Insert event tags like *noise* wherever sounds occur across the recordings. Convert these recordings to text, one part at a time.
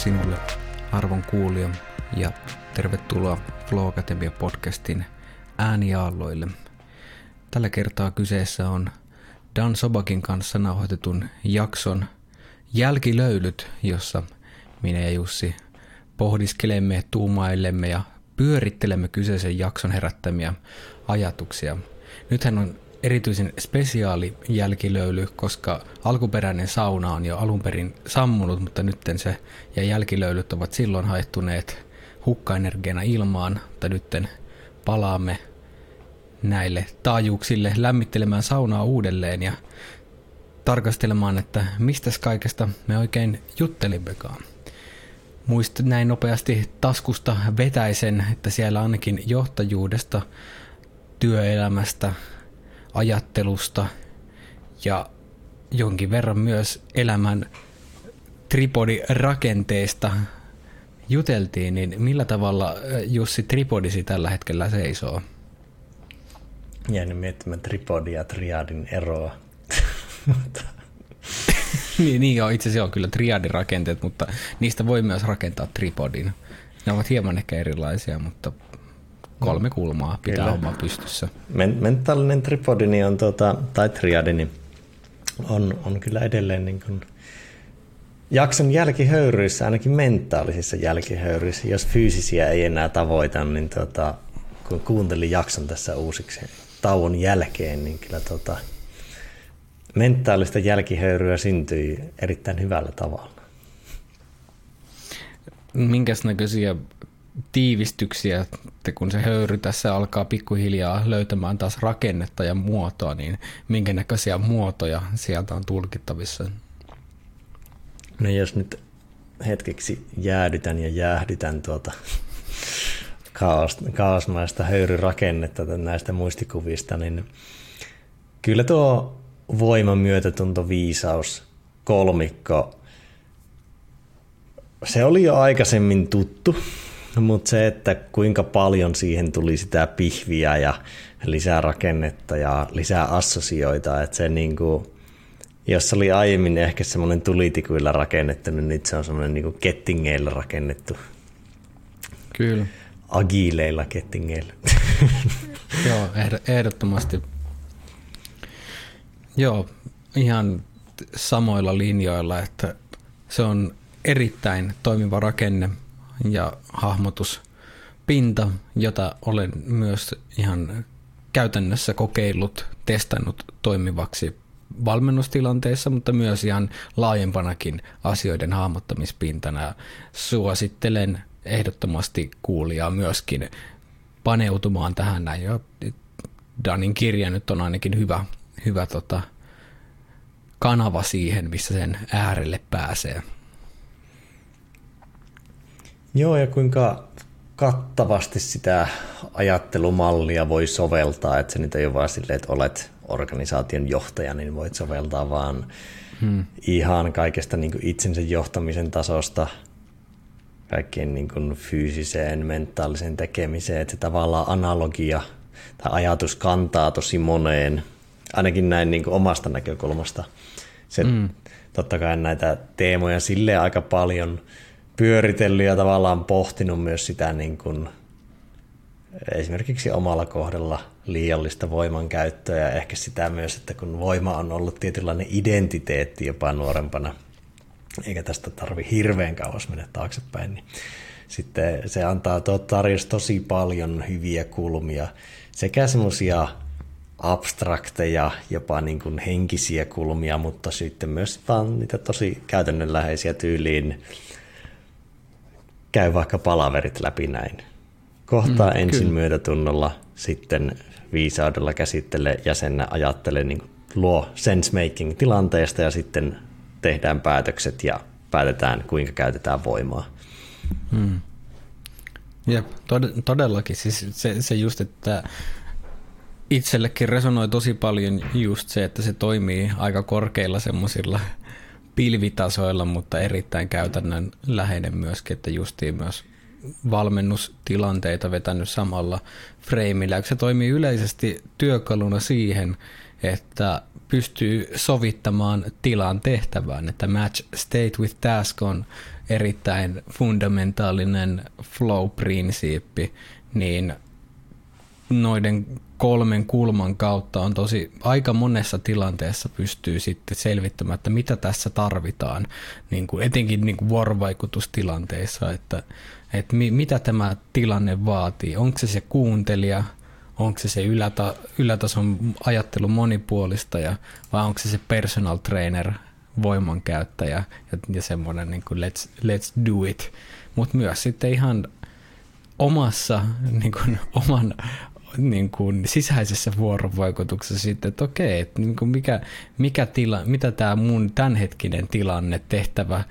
Sinulle, arvon kuulija, ja tervetuloa Flow Academia podcastin ääniaalloille. Tällä kertaa kyseessä on Dan Sobakin kanssa nauhoitetun jakson jälkilöylyt, jossa minä ja Jussi pohdiskelemme, tuumailemme ja pyörittelemme kyseisen jakson herättämiä ajatuksia. Nythän on erityisen spesiaali jälkilöyly, koska alkuperäinen sauna on jo alun perin sammunut, mutta nyt se ja jälkilöylyt ovat silloin haettuneet hukkaenergiana ilmaan, mutta nyt palaamme näille taajuuksille lämmittelemään saunaa uudelleen ja tarkastelemaan, että mistä kaikesta me oikein juttelimmekaan. Muist näin nopeasti taskusta vetäisen, että siellä ainakin johtajuudesta, työelämästä, ajattelusta ja jonkin verran myös elämän tripodirakenteesta juteltiin, niin millä tavalla Jussi tripodisi tällä hetkellä seisoo? Jäin miettimään tripodi ja triadin eroa. *laughs* niin, niin joo, itse asiassa on kyllä triadin rakenteet, mutta niistä voi myös rakentaa tripodin. Ne ovat hieman ehkä erilaisia, mutta kolme kulmaa pitää Kyllä. homma pystyssä. Men- mentaalinen tripodini on, tuota, tai triadini on, on kyllä edelleen niin kuin jakson jälkihöyryissä, ainakin mentaalisissa jälkihöyryissä, jos fyysisiä ei enää tavoita, niin tuota, kun kuuntelin jakson tässä uusiksi tauon jälkeen, niin kyllä tuota, mentaalista jälkihöyryä syntyi erittäin hyvällä tavalla. Minkäs näköisiä tiivistyksiä, että kun se höyry tässä alkaa pikkuhiljaa löytämään taas rakennetta ja muotoa, niin minkä näköisiä muotoja sieltä on tulkittavissa? No jos nyt hetkeksi jäädytän ja jäähdytän tuota kaos, kaosmaista höyryrakennetta näistä muistikuvista, niin kyllä tuo voiman myötätunto, viisaus, kolmikko, se oli jo aikaisemmin tuttu, mutta se, että kuinka paljon siihen tuli sitä pihviä ja lisää rakennetta ja lisää assosioita, että se niin kuin, jos oli aiemmin ehkä semmoinen tulitikuilla rakennettu, niin nyt se on semmoinen niin kettingeillä rakennettu. Kyllä. Agileilla kettingeillä. *laughs* Joo, ehdottomasti. Joo, ihan samoilla linjoilla, että se on erittäin toimiva rakenne ja hahmotuspinta, jota olen myös ihan käytännössä kokeillut, testannut toimivaksi valmennustilanteessa, mutta myös ihan laajempanakin asioiden hahmottamispintana. Suosittelen ehdottomasti kuulijaa myöskin paneutumaan tähän näin. Ja Danin kirja nyt on ainakin hyvä, hyvä tota, kanava siihen, missä sen äärelle pääsee. Joo, ja kuinka kattavasti sitä ajattelumallia voi soveltaa, että se nyt ei ole vaan silleen, että olet organisaation johtaja, niin voit soveltaa vaan hmm. ihan kaikesta niin kuin itsensä johtamisen tasosta kaikkien niin kuin fyysiseen, mentaaliseen tekemiseen, että se tavallaan analogia tai ajatus kantaa tosi moneen, ainakin näin niin kuin omasta näkökulmasta. Se, hmm. Totta kai näitä teemoja sille aika paljon – pyöritellyt ja tavallaan pohtinut myös sitä niin kuin esimerkiksi omalla kohdalla liiallista voimankäyttöä ja ehkä sitä myös, että kun voima on ollut tietynlainen identiteetti jopa nuorempana, eikä tästä tarvi hirveän kauas mennä taaksepäin, niin sitten se antaa tarjosi tosi paljon hyviä kulmia, sekä semmoisia abstrakteja, jopa niin kuin henkisiä kulmia, mutta sitten myös niitä tosi käytännönläheisiä tyyliin käy vaikka palaverit läpi näin. Kohtaa mm, ensin kyllä. myötätunnolla, sitten viisaudella käsittele jäsennä, ajattele, niin luo sense-making tilanteesta ja sitten tehdään päätökset ja päätetään, kuinka käytetään voimaa. Hmm. Jep, tod- todellakin. Siis se, se just, että itsellekin resonoi tosi paljon just se, että se toimii aika korkeilla semmoisilla pilvitasoilla, mutta erittäin käytännön läheinen myöskin, että justiin myös valmennustilanteita vetänyt samalla freimillä. Se toimii yleisesti työkaluna siihen, että pystyy sovittamaan tilan tehtävään, että match state with task on erittäin fundamentaalinen flow-prinsiippi, niin noiden kolmen kulman kautta on tosi aika monessa tilanteessa pystyy sitten selvittämään, että mitä tässä tarvitaan, niin kuin etenkin niin kuin vuorovaikutustilanteissa, että, että mi, mitä tämä tilanne vaatii. Onko se se kuuntelija, onko se se yläta, ylätason ajattelu monipuolista ja, vai onko se se personal trainer, voimankäyttäjä ja, ja semmoinen niin kuin let's, let's do it. Mutta myös sitten ihan omassa, niin kuin, oman niin kuin sisäisessä vuorovaikutuksessa sitten, että okei, että niin kuin mikä, mikä tila, mitä tämä mun tämänhetkinen tilanne, tehtävä,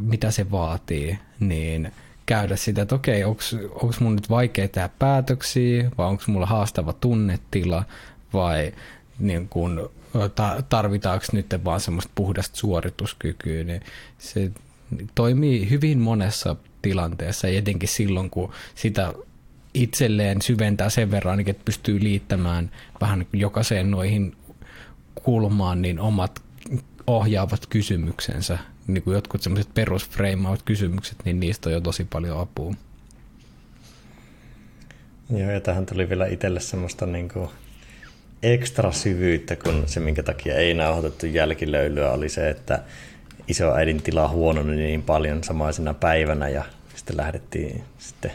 mitä se vaatii, niin käydä sitä, että okei, onko mun nyt vaikea tehdä päätöksiä, vai onko mulla haastava tunnetila, vai niin kuin, tarvitaanko nyt vaan semmoista puhdasta suorituskykyä, niin se toimii hyvin monessa tilanteessa, etenkin silloin, kun sitä itselleen syventää sen verran, että pystyy liittämään vähän jokaiseen noihin kulmaan niin omat ohjaavat kysymyksensä, niin kuin jotkut semmoiset perusfreimaavat kysymykset, niin niistä on jo tosi paljon apua. Joo, ja tähän tuli vielä itselle semmoista niin kuin ekstra syvyyttä, kun se, minkä takia ei nauhoitettu jälkilöylyä, oli se, että isoäidin tila huononi niin paljon samaisena päivänä, ja sitten lähdettiin sitten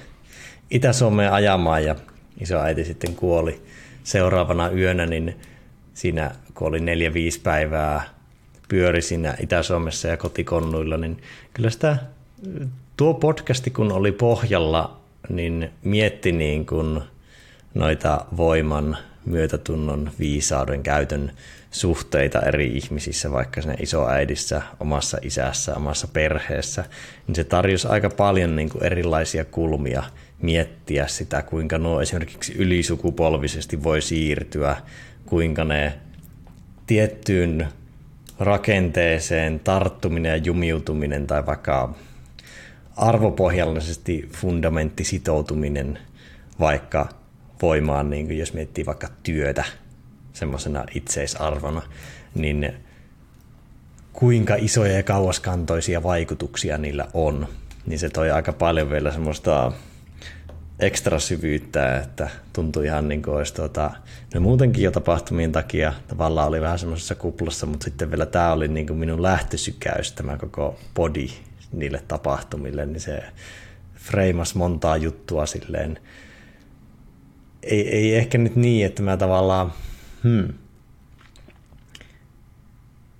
Itä-Suomeen ajamaan ja isoäiti sitten kuoli seuraavana yönä, niin siinä kun oli neljä, viisi päivää pyöri siinä Itä-Suomessa ja kotikonnuilla, niin kyllä sitä tuo podcasti kun oli pohjalla, niin mietti niin kuin noita voiman, myötätunnon, viisauden käytön suhteita eri ihmisissä, vaikka siinä isoäidissä, omassa isässä, omassa perheessä, niin se tarjosi aika paljon niin kuin erilaisia kulmia miettiä sitä, kuinka nuo esimerkiksi ylisukupolvisesti voi siirtyä, kuinka ne tiettyyn rakenteeseen tarttuminen ja jumiutuminen tai vaikka arvopohjallisesti fundamenttisitoutuminen vaikka voimaan, niin kuin jos miettii vaikka työtä semmoisena itseisarvona, niin kuinka isoja ja kauaskantoisia vaikutuksia niillä on, niin se toi aika paljon vielä semmoista ekstra syvyyttä, että tuntui ihan niin kuin olisi tuota, no muutenkin jo tapahtumien takia tavallaan oli vähän semmoisessa kuplassa, mutta sitten vielä tämä oli niin kuin minun lähtösykäys, tämä koko body niille tapahtumille, niin se freimas montaa juttua silleen, ei, ei ehkä nyt niin, että mä tavallaan, hmm,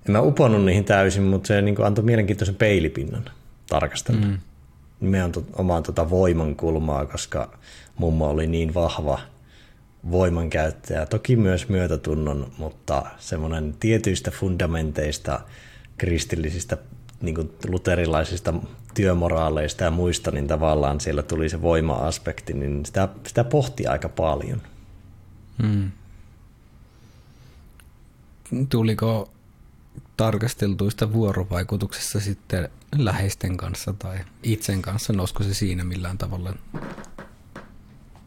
en mä uponnut niihin täysin, mutta se niin antoi mielenkiintoisen peilipinnan tarkastella. Mm nimenomaan tuota voimankulmaa, koska mummo oli niin vahva voimankäyttäjä. Toki myös myötätunnon, mutta semmoinen tietyistä fundamenteista, kristillisistä, niin kuin luterilaisista työmoraaleista ja muista, niin tavallaan siellä tuli se voima-aspekti, niin sitä, sitä pohti aika paljon. Hmm. Tuliko tarkasteltuista vuorovaikutuksessa sitten läheisten kanssa tai itsen kanssa? Nosko se siinä millään tavalla?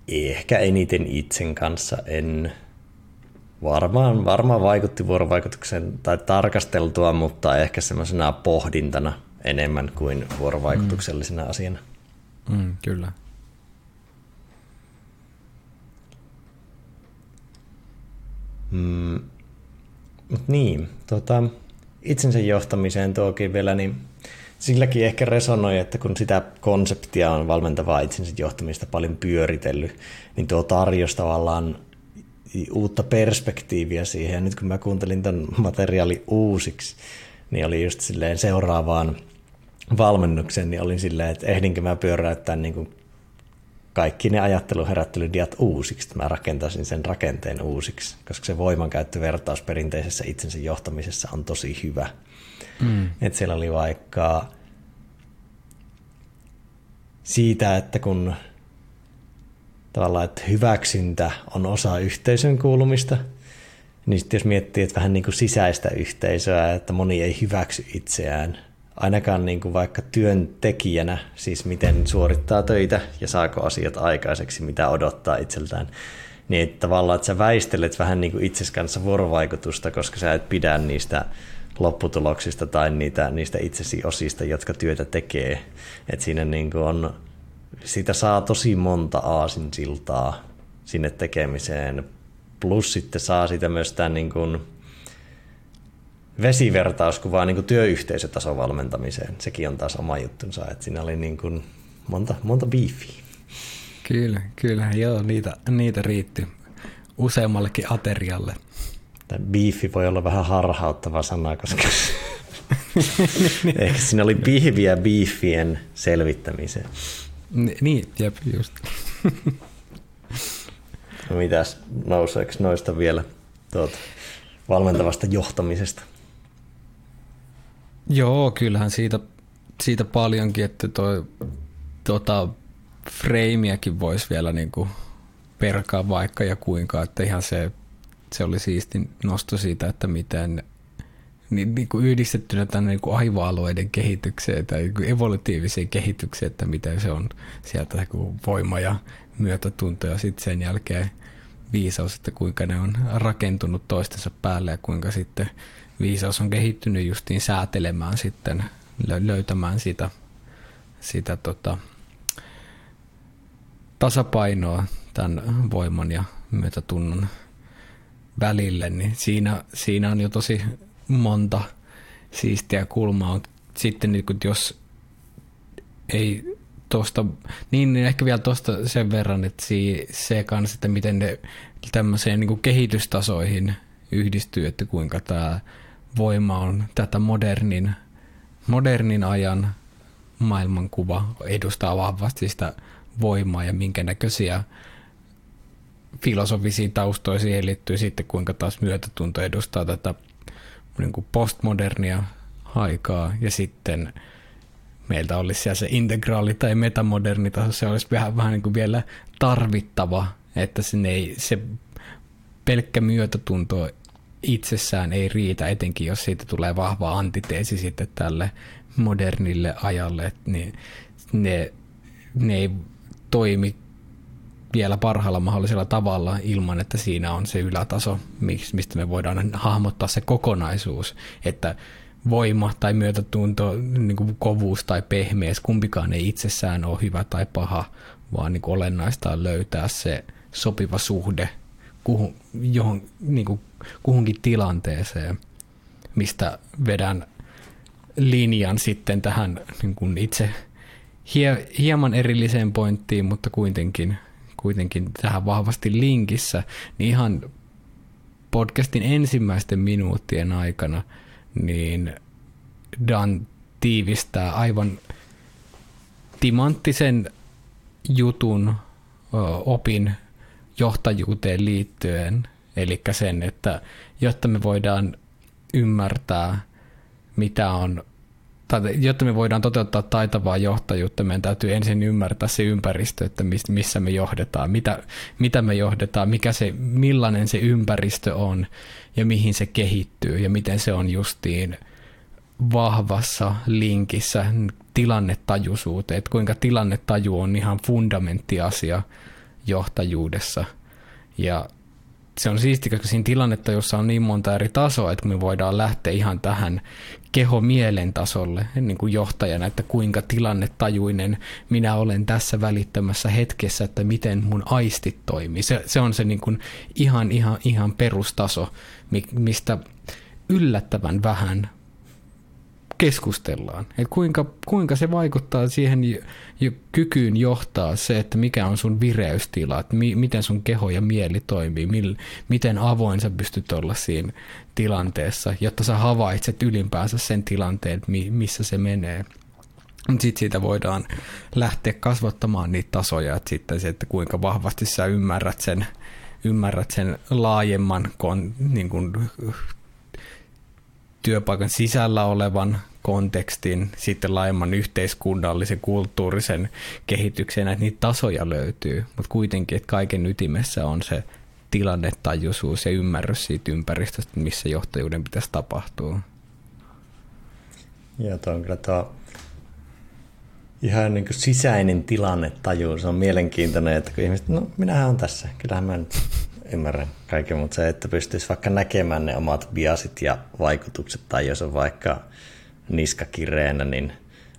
Ehkä eniten itsen kanssa en. Varmaan, varmaan vaikutti vuorovaikutuksen tai tarkasteltua, mutta ehkä semmoisena pohdintana enemmän kuin vuorovaikutuksellisena mm. asiana. Mm, kyllä. Mm, Mut niin, tota, itsensä johtamiseen tuokin vielä, niin silläkin ehkä resonoi, että kun sitä konseptia on valmentavaa itsensä johtamista paljon pyöritellyt, niin tuo tarjosi tavallaan uutta perspektiiviä siihen. Ja nyt kun mä kuuntelin ton materiaali uusiksi, niin oli just silleen seuraavaan valmennukseen, niin olin silleen, että ehdinkö mä pyöräyttää niin kuin kaikki ne ajatteluherättelydiat uusiksi, että mä rakentaisin sen rakenteen uusiksi, koska se voimankäyttövertaus perinteisessä itsensä johtamisessa on tosi hyvä. Mm. Et siellä oli vaikka siitä, että kun tavallaan, että hyväksyntä on osa yhteisön kuulumista, niin sitten jos miettii, että vähän niin kuin sisäistä yhteisöä, että moni ei hyväksy itseään – ainakaan niin kuin vaikka työntekijänä, siis miten suorittaa töitä ja saako asiat aikaiseksi, mitä odottaa itseltään, niin että tavallaan, että sä väistelet vähän niin kuin itses kanssa vuorovaikutusta, koska sä et pidä niistä lopputuloksista tai niitä, niistä itsesi osista, jotka työtä tekee. Että siinä niin kuin on, siitä saa tosi monta aasinsiltaa sinne tekemiseen, plus sitten saa siitä myös tämän niin kuin vesivertauskuvaa niin kuin työyhteisötason valmentamiseen. Sekin on taas oma juttunsa, että siinä oli niin kuin monta, monta biifiä. Kyllä, kyllä, joo, niitä, niitä riitti useammallekin aterialle. Tämä biifi voi olla vähän harhauttava sana, koska *laughs* ehkä siinä oli pihviä biifien selvittämiseen. Ni, niin, jep, just. no mitäs, nouseeko noista vielä tuota, valmentavasta johtamisesta? Joo, kyllähän siitä, siitä paljonkin, että toi tota, freimiäkin voisi vielä niin kuin perkaa vaikka ja kuinka, että ihan se, se oli siisti nosto siitä, että miten niin, niin kuin yhdistettynä tänne niin kuin aivoalueiden kehitykseen tai niin kuin evolutiiviseen kehitykseen, että miten se on sieltä niin voima ja myötätunto ja sitten sen jälkeen viisaus, että kuinka ne on rakentunut toistensa päälle ja kuinka sitten viisaus on kehittynyt justiin säätelemään sitten, löytämään sitä, sitä tota, tasapainoa tämän voiman ja myötätunnon välille, niin siinä, siinä on jo tosi monta siistiä kulmaa. Sitten jos ei tuosta, niin, niin ehkä vielä tuosta sen verran, että se kanssa, että miten ne tämmöiseen niin kehitystasoihin yhdistyy, että kuinka tämä voima on tätä modernin, modernin ajan maailmankuva edustaa vahvasti sitä voimaa ja minkä näköisiä filosofisiin taustoja siihen liittyy sitten, kuinka taas myötätunto edustaa tätä niin kuin postmodernia aikaa. Ja sitten meiltä olisi siellä se integraali tai metamoderni taso, se olisi vähän, vähän niin kuin vielä tarvittava, että sen ei, se pelkkä myötätunto itsessään ei riitä, etenkin jos siitä tulee vahva antiteesi sitten tälle modernille ajalle, niin ne, ne ei toimi vielä parhaalla mahdollisella tavalla ilman, että siinä on se ylätaso, mistä me voidaan hahmottaa se kokonaisuus, että voima tai myötätunto, niin kuin kovuus tai pehmeys, kumpikaan ei itsessään ole hyvä tai paha, vaan niin kuin olennaista on löytää se sopiva suhde kuhun, johon, niin kuin kuhunkin tilanteeseen, mistä vedän linjan sitten tähän niin kuin itse hie, hieman erilliseen pointtiin, mutta kuitenkin, kuitenkin tähän vahvasti linkissä, niin ihan podcastin ensimmäisten minuuttien aikana niin Dan tiivistää aivan timanttisen jutun opin johtajuuteen liittyen, eli sen, että jotta me voidaan ymmärtää, mitä on tai jotta me voidaan toteuttaa taitavaa johtajuutta, meidän täytyy ensin ymmärtää se ympäristö, että missä me johdetaan, mitä, mitä me johdetaan, mikä se, millainen se ympäristö on ja mihin se kehittyy ja miten se on justiin vahvassa linkissä tilannetajuisuuteen, että kuinka tilannetaju on ihan fundamenttiasia johtajuudessa. Ja se on siisti, koska siinä tilannetta, jossa on niin monta eri tasoa, että me voidaan lähteä ihan tähän keho-mielen tasolle niin kuin johtajana, että kuinka tilannetajuinen minä olen tässä välittämässä hetkessä, että miten mun aistit toimii. Se, se on se niin kuin ihan, ihan, ihan perustaso, mistä yllättävän vähän keskustellaan. Et kuinka, kuinka se vaikuttaa siihen jo, kykyyn johtaa se, että mikä on sun vireystila, että mi, miten sun keho ja mieli toimii, mil, miten avoin sä pystyt olla siinä tilanteessa, jotta sä havaitset ylimpäänsä sen tilanteen, missä se menee. Sitten siitä voidaan lähteä kasvattamaan niitä tasoja, että sitten se, että kuinka vahvasti sä ymmärrät sen, ymmärrät sen laajemman kon, niin kuin, työpaikan sisällä olevan kontekstin, sitten laajemman yhteiskunnallisen, kulttuurisen kehityksen, että niitä tasoja löytyy, mutta kuitenkin, että kaiken ytimessä on se tilannetajuisuus ja ymmärrys siitä ympäristöstä, missä johtajuuden pitäisi tapahtua. Joo, tuo on kyllä tuo ihan niin kuin sisäinen. Se on mielenkiintoinen, että kun ihmiset, no minähän on tässä, kyllähän mä nyt ymmärrän kaiken, mutta se, että pystyisi vaikka näkemään ne omat biasit ja vaikutukset, tai jos on vaikka niska kireenä, niin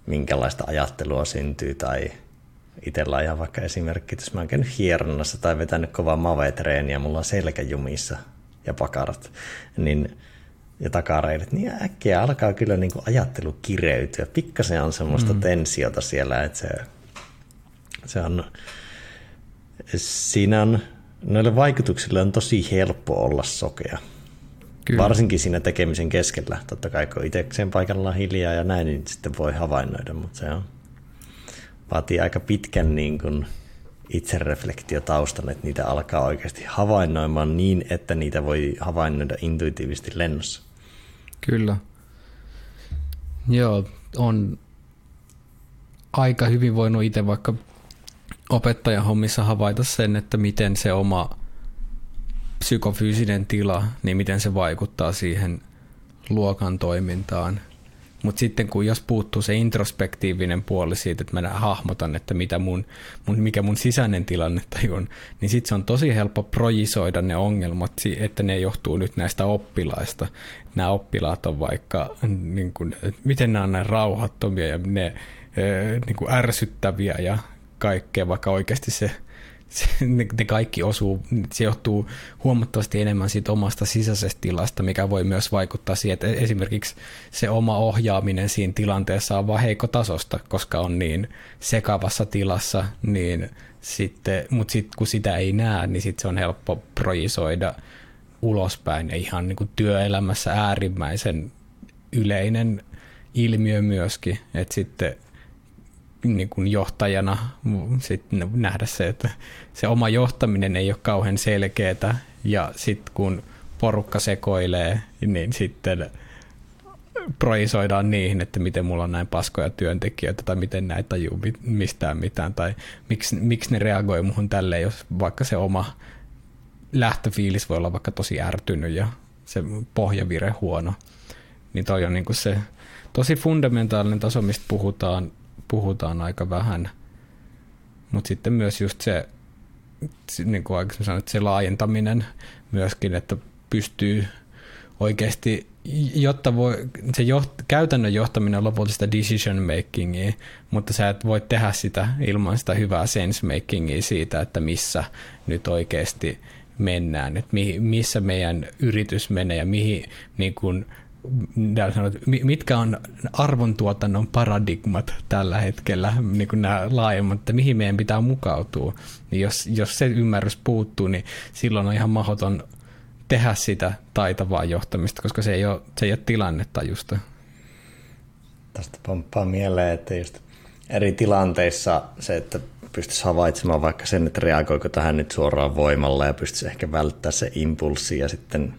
minkälaista ajattelua syntyy, tai itsellä ihan vaikka esimerkki, että jos mä oon käynyt hieronnassa tai vetänyt kovaa mavetreeniä, mulla on selkäjumissa ja pakarat, niin ja takareidet, niin äkkiä alkaa kyllä niin kuin ajattelu kireytyä. Pikkasen on semmoista mm. tensiota siellä, että se, se on, siinä on, noille vaikutuksille on tosi helppo olla sokea. Kyllä. Varsinkin siinä tekemisen keskellä. Totta kai kun itsekseen paikallaan hiljaa ja näin, niin sitten voi havainnoida, mutta se on, vaatii aika pitkän niin kuin itsereflektiotaustan, että niitä alkaa oikeasti havainnoimaan niin, että niitä voi havainnoida intuitiivisesti lennossa. Kyllä. Joo, on aika hyvin voinut itse vaikka opettajan hommissa havaita sen, että miten se oma psykofyysinen tila, niin miten se vaikuttaa siihen luokan toimintaan – mutta sitten kun jos puuttuu se introspektiivinen puoli siitä, että mä hahmotan, että mitä mun, mun, mikä mun sisäinen tilanne on, niin sitten se on tosi helppo projisoida ne ongelmat, että ne johtuu nyt näistä oppilaista. Nämä oppilaat on vaikka, niin kun, miten nämä on näin rauhattomia ja ne niin ärsyttäviä ja kaikkea, vaikka oikeasti se, ne, ne kaikki osuu, se johtuu huomattavasti enemmän siitä omasta sisäisestä tilasta, mikä voi myös vaikuttaa siihen, että esimerkiksi se oma ohjaaminen siinä tilanteessa on vaan tasosta, koska on niin sekavassa tilassa, niin sitten, mutta sitten kun sitä ei näe, niin sitten se on helppo projisoida ulospäin ja ihan niin kuin työelämässä äärimmäisen yleinen ilmiö myöskin, että sitten niin kuin johtajana sit nähdä se, että se oma johtaminen ei ole kauhean selkeää ja sitten kun porukka sekoilee, niin sitten projisoidaan niihin, että miten mulla on näin paskoja työntekijöitä tai miten näitä tajuu mistään mitään. Tai miksi, miksi ne reagoi muhun tälleen, jos vaikka se oma lähtöfiilis voi olla vaikka tosi ärtynyt ja se pohjavire huono. Niin toi on niin kuin se tosi fundamentaalinen taso, mistä puhutaan puhutaan aika vähän. Mutta sitten myös just se, niin kuin aikaisemmin sanoin, se laajentaminen myöskin, että pystyy oikeasti, jotta voi, se joht, käytännön johtaminen lopulta sitä decision makingia, mutta sä et voi tehdä sitä ilman sitä hyvää sense makingia siitä, että missä nyt oikeasti mennään, että missä meidän yritys menee ja mihin niin kuin, mitkä on arvontuotannon paradigmat tällä hetkellä, niin kuin nämä laajemmat, että mihin meidän pitää mukautua. Niin jos, jos se ymmärrys puuttuu, niin silloin on ihan mahdoton tehdä sitä taitavaa johtamista, koska se ei ole, se ei ole tilannetajusta. Tästä pomppaa mieleen, että just eri tilanteissa se, että pystyisi havaitsemaan vaikka sen, että reagoiko tähän nyt suoraan voimalla ja pystyisi ehkä välttämään se impulssi ja sitten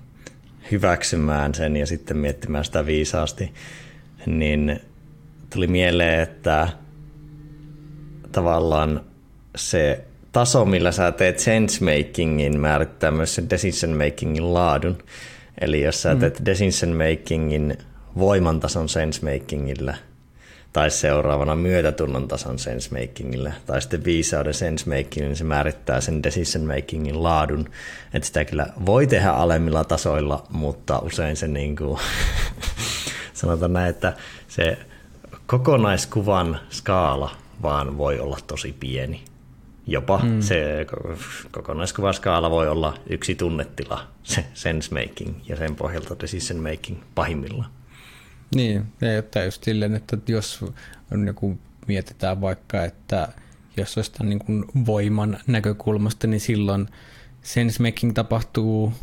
hyväksymään sen ja sitten miettimään sitä viisaasti, niin tuli mieleen, että tavallaan se taso, millä sä teet sense-makingin, määrittää myös sen decision-makingin laadun. Eli jos sä mm. teet decision-makingin voimantason sense-makingillä – tai seuraavana myötätunnon tason sense-makingille, tai sitten viisauden sense-makingille, niin se määrittää sen decision-makingin laadun, että sitä kyllä voi tehdä alemmilla tasoilla, mutta usein se niin kuin, *laughs* sanotaan näin, että se kokonaiskuvan skaala vaan voi olla tosi pieni. Jopa mm. se kokonaiskuvaskaala voi olla yksi tunnetila, se sense-making, ja sen pohjalta decision-making pahimmillaan. Niin, että just silleen, että jos niin mietitään vaikka, että jos olisi niin kuin voiman näkökulmasta, niin silloin sensemaking tapahtuu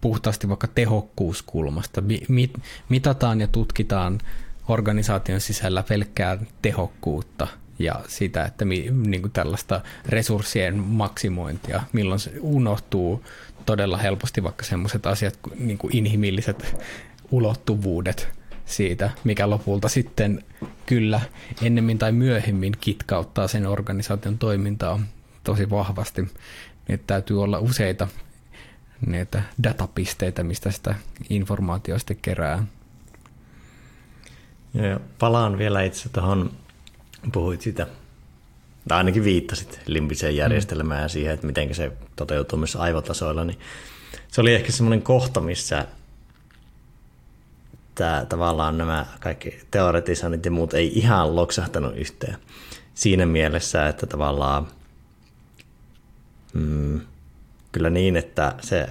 puhtaasti vaikka tehokkuuskulmasta. Mit, mitataan ja tutkitaan organisaation sisällä pelkkää tehokkuutta ja sitä, että mi, niin kuin tällaista resurssien maksimointia, milloin se unohtuu todella helposti vaikka sellaiset asiat niin kuin inhimilliset ulottuvuudet siitä, mikä lopulta sitten kyllä ennemmin tai myöhemmin kitkauttaa sen organisaation toimintaa tosi vahvasti. Niin täytyy olla useita niitä datapisteitä, mistä sitä informaatioista kerää. Ja palaan vielä itse tuohon puhuit sitä, tai ainakin viittasit limbiseen järjestelmään mm. ja siihen, että miten se toteutuu myös aivotasoilla, niin se oli ehkä semmoinen kohta, missä tämä, tavallaan nämä kaikki teoretisoinnit ja muut ei ihan loksahtanut yhteen. Siinä mielessä, että tavallaan mm, kyllä niin, että se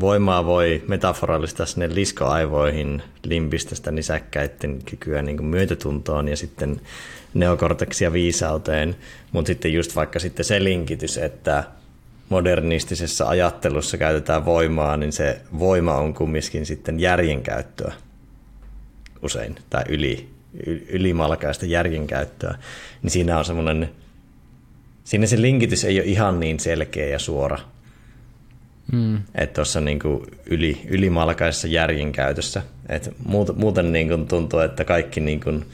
voimaa voi metaforallistaa sinne liskoaivoihin limbistä sitä nisäkkäiden kykyä niin kuin myötätuntoon ja sitten neokorteksia viisauteen, mutta sitten just vaikka sitten se linkitys, että modernistisessa ajattelussa käytetään voimaa, niin se voima on kumminkin sitten järjenkäyttöä usein, tai yli, ylimalkaista järjenkäyttöä, niin siinä on semmoinen, siinä se linkitys ei ole ihan niin selkeä ja suora, Mm. Että tuossa niin yli, ylimalkaisessa järjenkäytössä. Et muuten, muuten niin kuin tuntuu, että kaikki niin kuin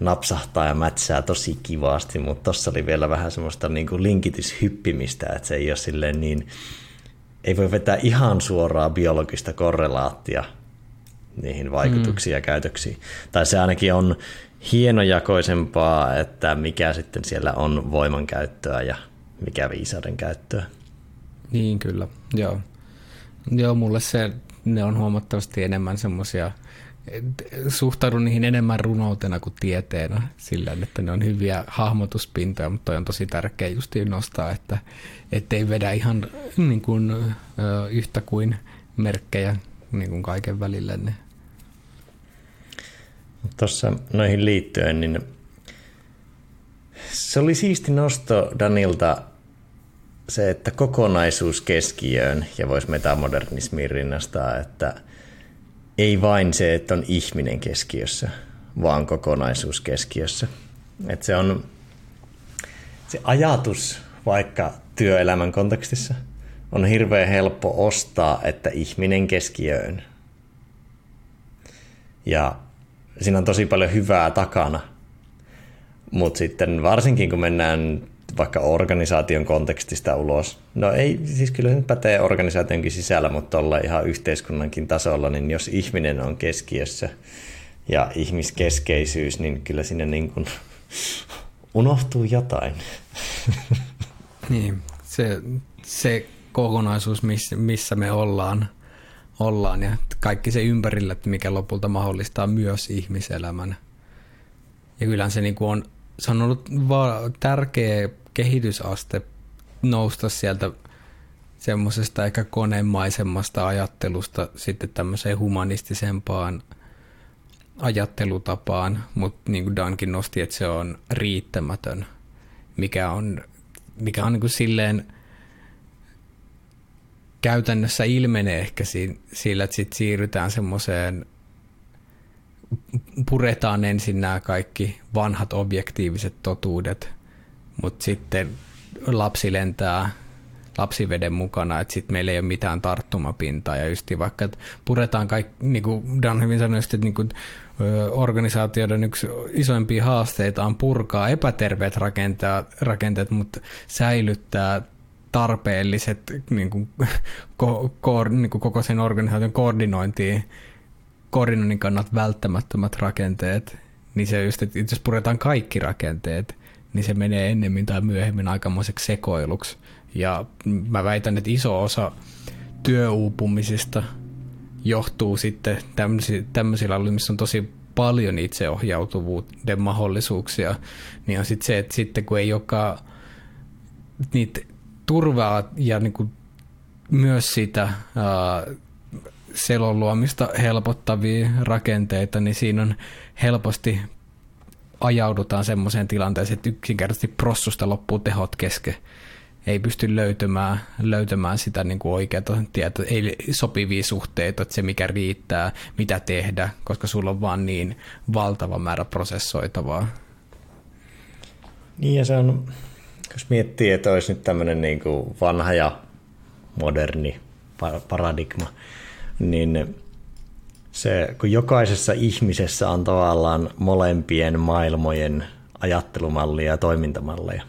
napsahtaa ja mätsää tosi kivasti, mutta tuossa oli vielä vähän semmoista niin kuin linkityshyppimistä, että se ei ole silleen niin, ei voi vetää ihan suoraa biologista korrelaattia niihin vaikutuksiin mm. ja käytöksiin. Tai se ainakin on hienojakoisempaa, että mikä sitten siellä on voimankäyttöä ja mikä viisauden käyttöä. Niin kyllä, joo. Joo, mulle se, ne on huomattavasti enemmän semmoisia, suhtaudun niihin enemmän runoutena kuin tieteenä, sillä että ne on hyviä hahmotuspintoja, mutta on tosi tärkeä just nostaa, että ei vedä ihan niin kuin, yhtä kuin merkkejä niin kuin kaiken välillä. Niin. Tuossa noihin liittyen, niin se oli siisti nosto Danilta se, että kokonaisuus keskiöön ja voisi metamodernismiin rinnastaa, että ei vain se, että on ihminen keskiössä, vaan kokonaisuus keskiössä. Että se on se ajatus vaikka työelämän kontekstissa on hirveän helppo ostaa, että ihminen keskiöön. Ja siinä on tosi paljon hyvää takana. Mutta sitten varsinkin kun mennään vaikka organisaation kontekstista ulos. No ei, siis kyllä nyt pätee organisaationkin sisällä, mutta olla ihan yhteiskunnankin tasolla, niin jos ihminen on keskiössä ja ihmiskeskeisyys, niin kyllä sinne niin kuin *laughs* unohtuu jotain. *laughs* Niin, se, se kokonaisuus, missä, me ollaan, ollaan ja kaikki se ympärillä, mikä lopulta mahdollistaa myös ihmiselämän. Ja kyllähän se niin kuin on, se on ollut tärkeä kehitysaste nousta sieltä semmoisesta ehkä konemaisemmasta ajattelusta sitten tämmöiseen humanistisempaan ajattelutapaan, mutta niin kuin Dankin nosti, että se on riittämätön, mikä on, mikä on niin kuin silleen käytännössä ilmenee ehkä sillä, että sitten siirrytään semmoiseen, puretaan ensin nämä kaikki vanhat objektiiviset totuudet – mutta sitten lapsi lentää lapsiveden mukana, että sitten meillä ei ole mitään tarttumapintaa. Ja just vaikka, että puretaan kaikki, niin kuin Dan hyvin sanoi, että niin kuin, organisaatioiden yksi isoimpia haasteita on purkaa epäterveet rakenteet, mutta säilyttää tarpeelliset niin kuin, ko, ko, niin kuin koko sen organisaation koordinointiin, koordinoinnin kannalta välttämättömät rakenteet, niin se just, että jos puretaan kaikki rakenteet, niin se menee ennemmin tai myöhemmin aikamoiseksi sekoiluksi. Ja mä väitän, että iso osa työuupumisista johtuu sitten tämmöisillä alueilla, missä on tosi paljon itseohjautuvuuden mahdollisuuksia, niin on sitten se, että sitten kun ei olekaan niitä turvaa ja niin kuin myös sitä ää, selon luomista helpottavia rakenteita, niin siinä on helposti ajaudutaan semmoiseen tilanteeseen, että yksinkertaisesti prossusta loppuu tehot kesken. Ei pysty löytämään, löytämään sitä niin kuin oikeaa tietoa, ei sopivia suhteita, että se mikä riittää, mitä tehdä, koska sulla on vaan niin valtava määrä prosessoitavaa. Niin ja se on, jos miettii, että olisi nyt tämmöinen niin kuin vanha ja moderni paradigma, niin se, kun jokaisessa ihmisessä on tavallaan molempien maailmojen ajattelumallia ja toimintamalleja,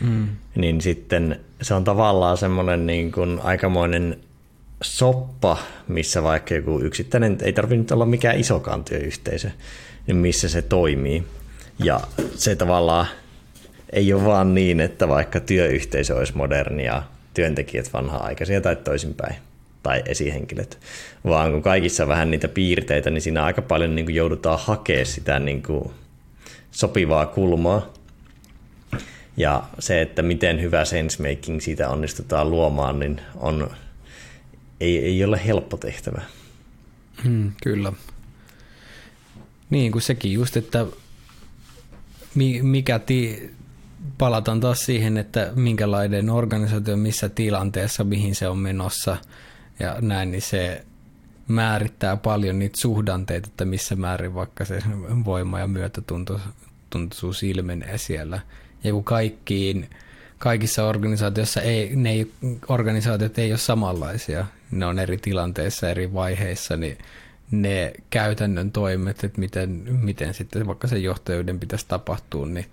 mm. niin sitten se on tavallaan semmoinen niin kuin aikamoinen soppa, missä vaikka joku yksittäinen, ei tarvitse olla mikään isokaan työyhteisö, niin missä se toimii. Ja se tavallaan ei ole vaan niin, että vaikka työyhteisö olisi modernia, työntekijät vanha-aikaisia tai toisinpäin, tai esihenkilöt, vaan kun kaikissa vähän niitä piirteitä, niin siinä aika paljon niin kuin joudutaan hakemaan sitä niin kuin sopivaa kulmaa. Ja se, että miten hyvä sensemaking siitä onnistutaan luomaan, niin on, ei, ei ole helppo tehtävä. Hmm, kyllä. Niin kuin sekin just, että mikä ti, palataan taas siihen, että minkälainen organisaatio missä tilanteessa, mihin se on menossa ja näin, niin se määrittää paljon niitä suhdanteita, että missä määrin vaikka se voima ja myötätuntoisuus ilmenee siellä. Ja kun kaikkiin, kaikissa organisaatioissa ei, ne ei, organisaatiot ei ole samanlaisia, ne on eri tilanteissa, eri vaiheissa, niin ne käytännön toimet, että miten, miten sitten vaikka sen johtajuuden pitäisi tapahtua, niin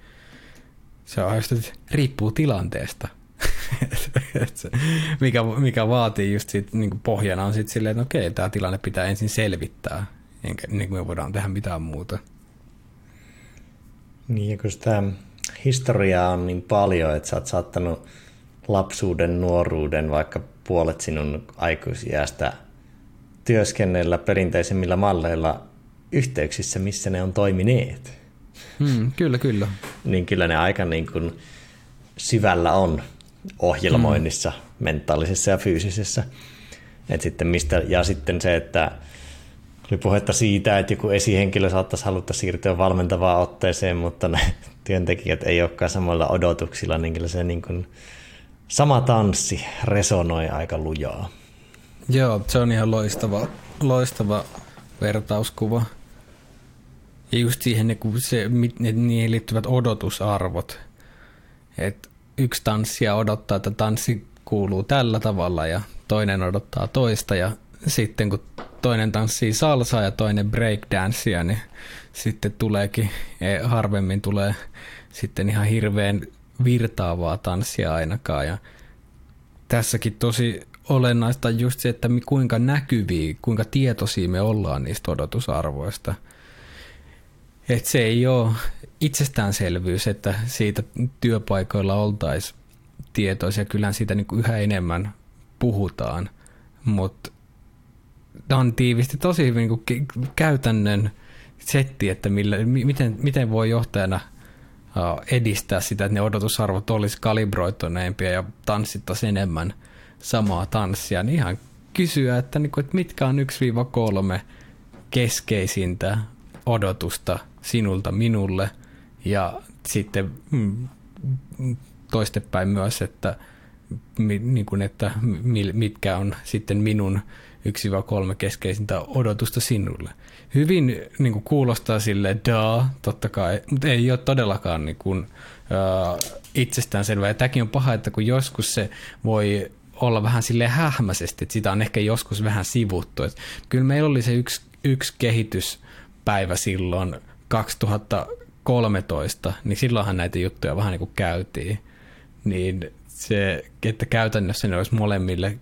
se on just, riippuu tilanteesta. *laughs* mikä, mikä vaatii just sit, niin pohjana on sitten silleen, että okei, tämä tilanne pitää ensin selvittää, enkä niin kuin me voidaan tehdä mitään muuta. Niin, ja kun sitä historiaa on niin paljon, että sä oot saattanut lapsuuden, nuoruuden, vaikka puolet sinun aikuisiästä työskennellä perinteisemmillä malleilla yhteyksissä, missä ne on toimineet. Hmm, kyllä, kyllä. Niin kyllä ne aika niin kuin syvällä on ohjelmoinnissa, hmm. mentaalisessa ja fyysisessä. Et sitten mistä, ja sitten se, että oli puhetta siitä, että joku esihenkilö saattaisi haluta siirtyä valmentavaan otteeseen, mutta ne *laughs* työntekijät ei olekaan samalla odotuksilla, niin kyllä se niin kuin sama tanssi resonoi aika lujaa. Joo, se on ihan loistava, loistava vertauskuva. Ja just siihen kun se, niihin liittyvät odotusarvot. Että yksi tanssija odottaa, että tanssi kuuluu tällä tavalla ja toinen odottaa toista ja sitten kun toinen tanssii salsaa ja toinen breakdancea, niin sitten tuleekin, e, harvemmin tulee sitten ihan hirveän virtaavaa tanssia ainakaan. Ja tässäkin tosi olennaista just se, että kuinka näkyviä, kuinka tietoisia me ollaan niistä odotusarvoista. Että se ei ole itsestäänselvyys, että siitä työpaikoilla oltaisiin tietoisia. Kyllähän siitä niin kuin yhä enemmän puhutaan, mutta tämä on tiivisti tosi hyvin niin kuin käytännön setti, että millä, miten, miten voi johtajana edistää sitä, että ne odotusarvot olisi kalibroituneempia ja tanssittaisiin enemmän samaa tanssia, niin ihan kysyä, että, niin että mitkä on 1-3 keskeisintä odotusta sinulta minulle ja sitten mm, toistepäin myös, että, niin kuin, että mitkä on sitten minun 1-3 keskeisintä odotusta sinulle. Hyvin niin kuin kuulostaa sille da, totta kai, mutta ei ole todellakaan niin kuin, uh, itsestäänselvää. Ja tämäkin on paha, että kun joskus se voi olla vähän sille hähmäisesti, että sitä on ehkä joskus vähän sivuttu. Et kyllä meillä oli se yksi, yksi kehityspäivä silloin 2013, niin silloinhan näitä juttuja vähän niin kuin käytiin. Niin se, että käytännössä ne olisi molemmille,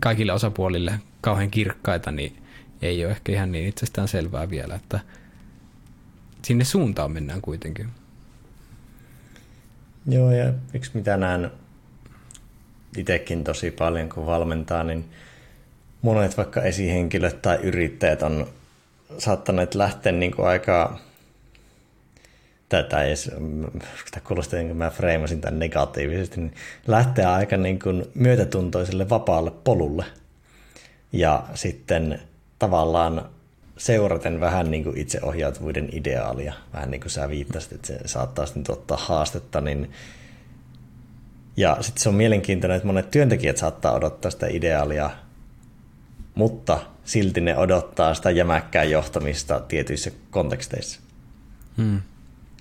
kaikille osapuolille kauhean kirkkaita, niin ei ole ehkä ihan niin itsestään selvää vielä, että sinne suuntaan mennään kuitenkin. Joo, ja yksi mitä näen itsekin tosi paljon, kun valmentaa, niin monet vaikka esihenkilöt tai yrittäjät on saattaneet lähteä niin kuin aika tätä edes, tämä kuulostaa, niin kuin mä freimasin tämän negatiivisesti, niin lähteä aika niin kuin myötätuntoiselle vapaalle polulle. Ja sitten tavallaan seuraten vähän niin kuin itseohjautuvuuden ideaalia, vähän niin kuin sä viittasit, että se saattaa sitten tuottaa haastetta, niin ja sitten se on mielenkiintoinen, että monet työntekijät saattaa odottaa sitä ideaalia, mutta silti ne odottaa sitä jämäkkää johtamista tietyissä konteksteissa. Hmm.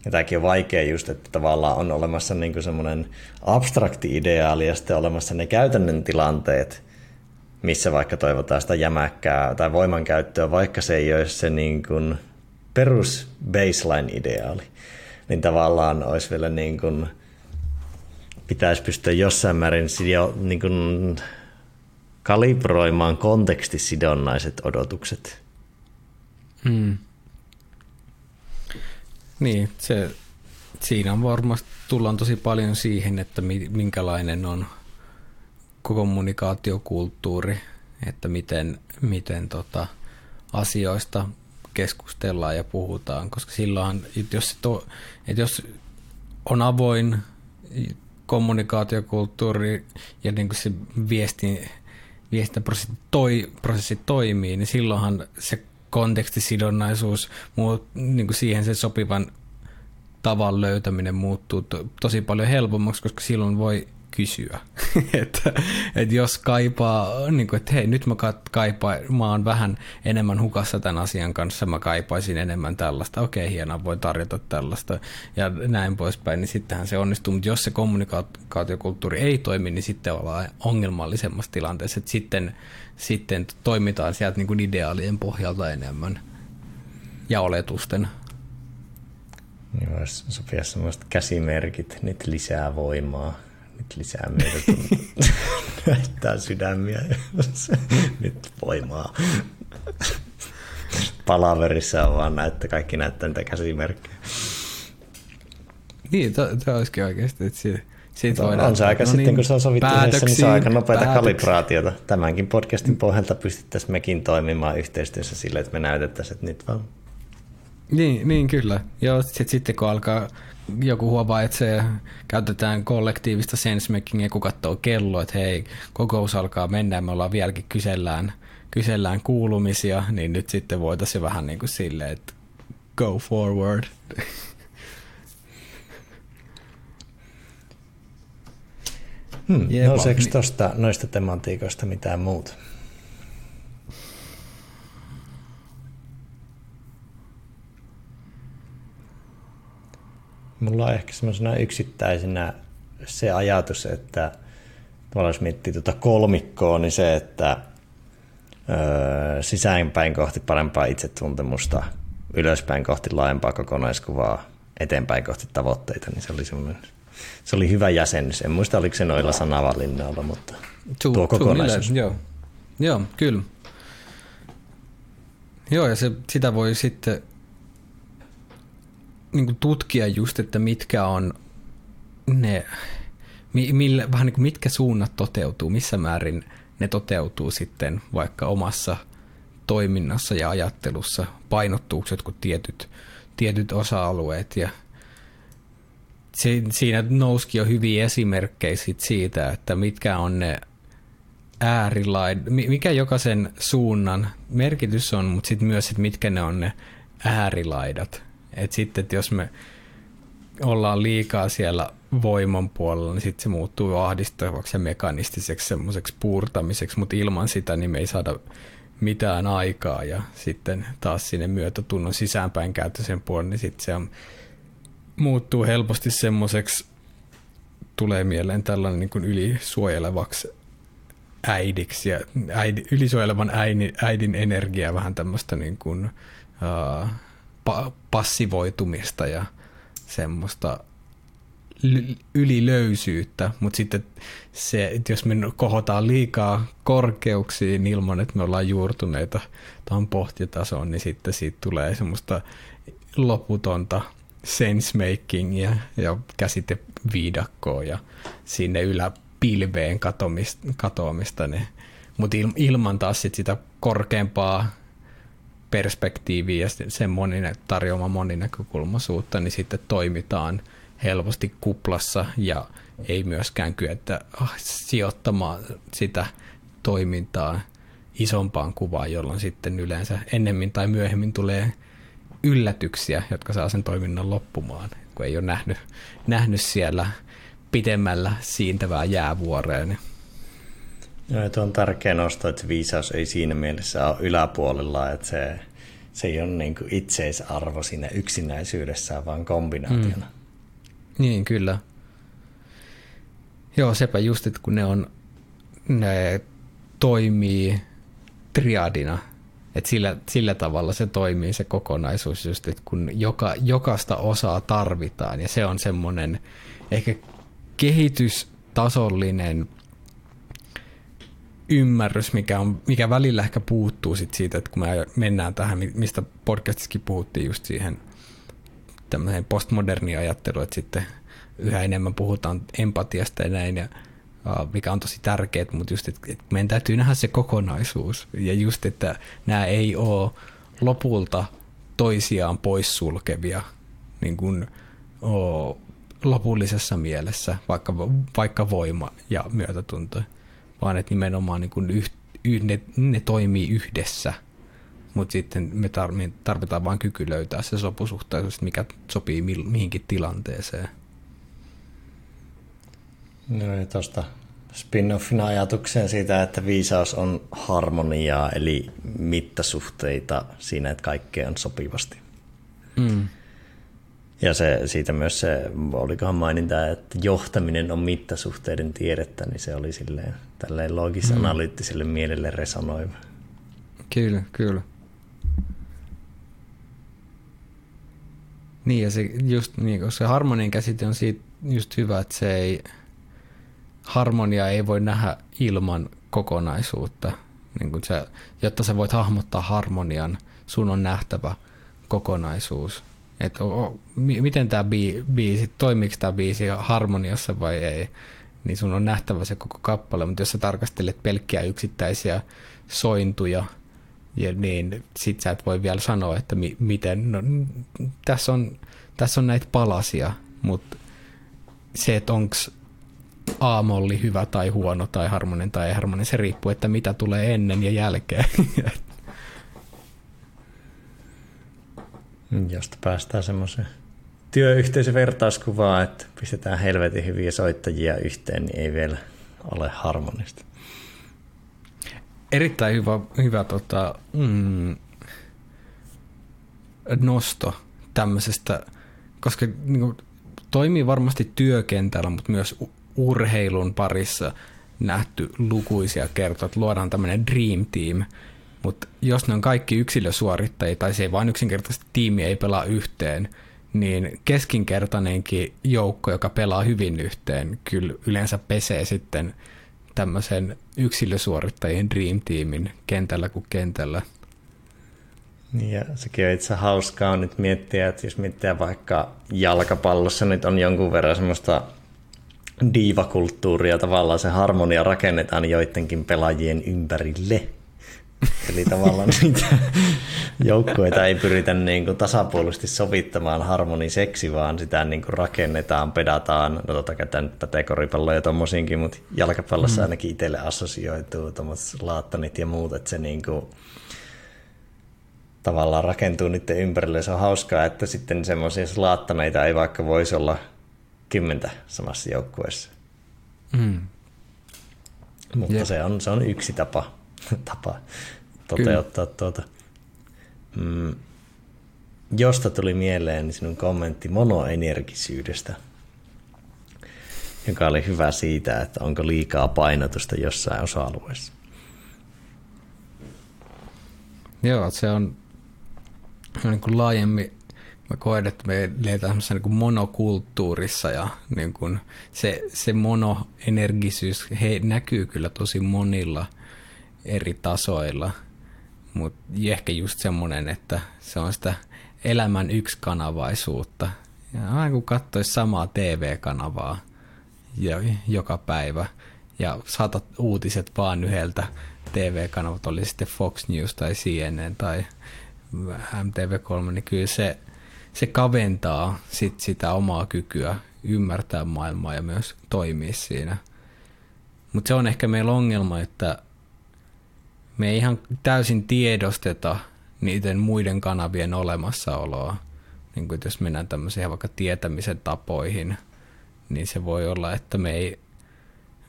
Ja tämäkin on vaikea just, että tavallaan on olemassa niin semmoinen abstrakti ideaali ja sitten olemassa ne käytännön tilanteet, missä vaikka toivotaan sitä jämäkkää tai voimankäyttöä, vaikka se ei ole se niin kuin perus baseline-ideaali, niin tavallaan olisi vielä niin kuin – pitäisi pystyä jossain määrin niin kuin kalibroimaan kontekstisidonnaiset odotukset. Hmm. Niin, se, siinä on varmasti tullaan tosi paljon siihen, että minkälainen on kommunikaatiokulttuuri, että miten, miten tota, asioista keskustellaan ja puhutaan, koska silloin, jos, to, että jos on avoin kommunikaatiokulttuuri ja niin kuin se viestin, viestintäprosessi toi, prosessi toimii, niin silloinhan se kontekstisidonnaisuus, muut, niin kuin siihen se sopivan tavan löytäminen muuttuu to, tosi paljon helpommaksi, koska silloin voi kysyä. *laughs* että, että jos kaipaa, niin kuin, että hei nyt mä kaipaan, mä oon vähän enemmän hukassa tämän asian kanssa, mä kaipaisin enemmän tällaista, okei okay, hienoa, voi tarjota tällaista ja näin poispäin, niin sittenhän se onnistuu, mutta jos se kommunikaatiokulttuuri ei toimi, niin sitten ollaan ongelmallisemmassa tilanteessa, että sitten, sitten toimitaan sieltä niin kuin ideaalien pohjalta enemmän ja oletusten. Joo, jos sopia semmoiset käsimerkit, nyt lisää voimaa nyt lisää myötätuntoa. *laughs* Näyttää sydämiä. *laughs* nyt voimaa. Palaverissa on vaan näyttä, kaikki näyttää niitä käsimerkkejä. Niin, tämä olisikin oikeasti, että siitä, siitä on, on se aika no sitten, niin, kun se on sovittu yhdessä, niin se on aika nopeata päätöksiä. kalibraatiota. Tämänkin podcastin pohjalta pystyttäisiin mekin toimimaan yhteistyössä sille, että me näytettäisiin, että nyt vaan niin, niin kyllä. Joo, sit, sitten kun alkaa joku huomaa, että se käytetään kollektiivista sensemakingia, kun katsoo kello, että hei, kokous alkaa mennä ja me ollaan vieläkin kysellään, kysellään kuulumisia, niin nyt sitten voitaisiin vähän niin kuin silleen, että go forward. Hmm, nouseeko tuosta noista tematiikoista mitään muuta? Mulla on ehkä semmoisena yksittäisenä se ajatus, että tavallaan jos miettii tuota kolmikkoa, niin se, että öö, sisäänpäin kohti parempaa itsetuntemusta, ylöspäin kohti laajempaa kokonaiskuvaa, eteenpäin kohti tavoitteita, niin se oli semmoinen, se oli hyvä jäsennys. En muista, oliko se noilla sanavalinnoilla, mutta tuo, tuo kokonaisuus. joo. joo, kyllä. Joo, ja se, sitä voi sitten niin tutkia just, että mitkä on ne, millä, vähän niin kuin mitkä suunnat toteutuu, missä määrin ne toteutuu sitten vaikka omassa toiminnassa ja ajattelussa, painottuuko jotkut tietyt, tietyt osa-alueet ja siinä nouski jo hyviä esimerkkejä siitä, että mitkä on ne äärilaid, mikä jokaisen suunnan merkitys on, mutta sitten myös, että mitkä ne on ne äärilaidat, et sitten, että jos me ollaan liikaa siellä voiman puolella, niin sitten se muuttuu ahdistavaksi ja mekanistiseksi semmoiseksi puurtamiseksi, mutta ilman sitä niin me ei saada mitään aikaa. Ja sitten taas sinne myötätunnon sisäänpäin käyttöisen puolen, niin sitten se on, muuttuu helposti semmoiseksi, tulee mieleen tällainen niin kuin ylisuojelevaksi äidiksi ja äidi, ylisuojelevan äidin, äidin energia vähän tämmöistä niin kuin, uh, pa- passivoitumista ja semmoista ylilöysyyttä, mutta sitten se, että jos me kohotaan liikaa korkeuksiin ilman, että me ollaan juurtuneita tuohon pohtitasoon, niin sitten siitä tulee semmoista loputonta sensemakingia ja käsiteviidakkoa ja sinne yläpilveen katoamista, katoamista niin, mutta ilman taas sit sitä korkeampaa perspektiiviä ja sen monine, tarjoama moninäkökulmaisuutta, niin sitten toimitaan helposti kuplassa ja ei myöskään kyetä ah, sijoittamaan sitä toimintaa isompaan kuvaan, jolloin sitten yleensä ennemmin tai myöhemmin tulee yllätyksiä, jotka saa sen toiminnan loppumaan, kun ei ole nähnyt, nähnyt siellä pitemmällä siintävää jäävuoreen. Joo, tuo on tärkeä nosto, että viisaus ei siinä mielessä ole yläpuolella, että se, se ei ole niin kuin itseisarvo siinä yksinäisyydessä, vaan kombinaationa. Mm. Niin, kyllä. Joo, sepä just, että kun ne on, ne toimii triadina, että sillä, sillä tavalla se toimii se kokonaisuus just, että kun joka, jokaista osaa tarvitaan ja se on semmoinen ehkä kehitystasollinen ymmärrys, mikä, on, mikä välillä ehkä puuttuu sit siitä, että kun me mennään tähän, mistä podcastissakin puhuttiin just siihen tämmöinen postmoderni ajattelu, että sitten yhä enemmän puhutaan empatiasta ja näin, ja mikä on tosi tärkeää, mutta just, että, että meidän täytyy nähdä se kokonaisuus, ja just, että nämä ei ole lopulta toisiaan poissulkevia niin kuin, oh, lopullisessa mielessä, vaikka, vaikka voima ja myötätunto, vaan että nimenomaan niin kuin yh, yh, ne, ne toimii yhdessä, mutta sitten me tarvitaan vain kyky löytää se sopusuhtaisuus, mikä sopii mihinkin tilanteeseen. No ja tuosta spin-offin ajatukseen siitä, että viisaus on harmoniaa, eli mittasuhteita siinä, että kaikkea on sopivasti. Mm. Ja se, siitä myös se, olikohan maininta, että johtaminen on mittasuhteiden tiedettä, niin se oli silleen, tälleen logis-analyyttiselle mm. mielelle resonoiva. Kyllä, kyllä. Niin, ja se just niin, koska se harmonian käsite on siitä just hyvä, että se ei, harmonia ei voi nähdä ilman kokonaisuutta. Niin kuin se, jotta sä voit hahmottaa harmonian, sun on nähtävä kokonaisuus. Että o, miten tämä biisi, toimiiko tämä biisi harmoniassa vai ei, niin sun on nähtävä se koko kappale, mutta jos sä tarkastelet pelkkiä yksittäisiä sointuja, ja niin sit sä et voi vielä sanoa, että mi, miten, no, tässä on, tässä on näitä palasia, mutta se, että onko A-molli hyvä tai huono tai harmoninen tai ei harmoninen, se riippuu, että mitä tulee ennen ja jälkeen. *laughs* Josta päästään semmoiseen työyhteisön vertauskuvaan, että pistetään helvetin hyviä soittajia yhteen, niin ei vielä ole harmonista. Erittäin hyvä, hyvä tota, mm, nosto tämmöisestä, koska niin kuin, toimii varmasti työkentällä, mutta myös urheilun parissa nähty lukuisia kertoja, että luodaan tämmöinen dream team, mutta jos ne on kaikki yksilösuorittajia tai se ei vain yksinkertaisesti tiimi ei pelaa yhteen, niin keskinkertainenkin joukko, joka pelaa hyvin yhteen, kyllä yleensä pesee sitten tämmöisen yksilösuorittajien Dream Teamin kentällä kuin kentällä. Niin ja sekin on itse hauskaa nyt miettiä, että jos miettiä vaikka jalkapallossa nyt on jonkun verran semmoista diivakulttuuria, tavallaan se harmonia rakennetaan joidenkin pelaajien ympärille. Eli tavallaan *laughs* niitä joukkueita ei *laughs* pyritä niin kuin tasapuolisesti sovittamaan harmoniseksi, vaan sitä niin kuin rakennetaan, pedataan, no totta kai tämä pätee koripalloja ja tommosiinkin, mutta jalkapallossa mm. ainakin itselle assosioituu tuommoiset laattanit ja muut, että se niin kuin tavallaan rakentuu niiden ympärille. Se on hauskaa, että sitten semmoisia laattaneita ei vaikka voisi olla kymmentä samassa joukkueessa. Mm. Mutta se on, se on yksi tapa *laughs* tapa toteuttaa Kyllä. tuota. Mm, josta tuli mieleen niin sinun kommentti monoenergisyydestä, joka oli hyvä siitä, että onko liikaa painotusta jossain osa-alueessa. Joo, se on niin kuin laajemmin, mä koen, että me eletään niin kuin monokulttuurissa ja niin kuin se, se monoenergisyys he, näkyy kyllä tosi monilla – eri tasoilla, mutta ehkä just semmoinen, että se on sitä elämän yksikanavaisuutta. Ja aina kun katsoisi samaa TV-kanavaa ja, joka päivä ja saatat uutiset vaan yhdeltä TV-kanavat, oli sitten Fox News tai CNN tai MTV3, niin kyllä se, se kaventaa sit sitä omaa kykyä ymmärtää maailmaa ja myös toimia siinä. Mutta se on ehkä meillä ongelma, että me ei ihan täysin tiedosteta niiden muiden kanavien olemassaoloa. Niin kuin jos mennään tämmöisiin vaikka tietämisen tapoihin, niin se voi olla, että me ei,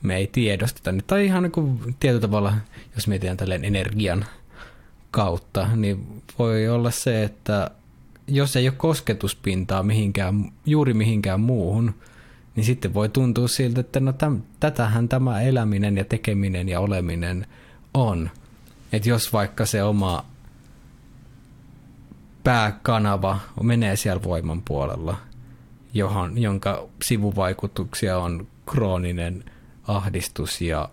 me ei tiedosteta. Tai ihan niin kuin tietyllä tavalla, jos mietitään tälleen energian kautta, niin voi olla se, että jos ei ole kosketuspintaa mihinkään, juuri mihinkään muuhun, niin sitten voi tuntua siltä, että no täm, tätähän tämä eläminen ja tekeminen ja oleminen on. Että jos vaikka se oma pääkanava menee siellä voiman puolella, johon, jonka sivuvaikutuksia on krooninen ahdistus ja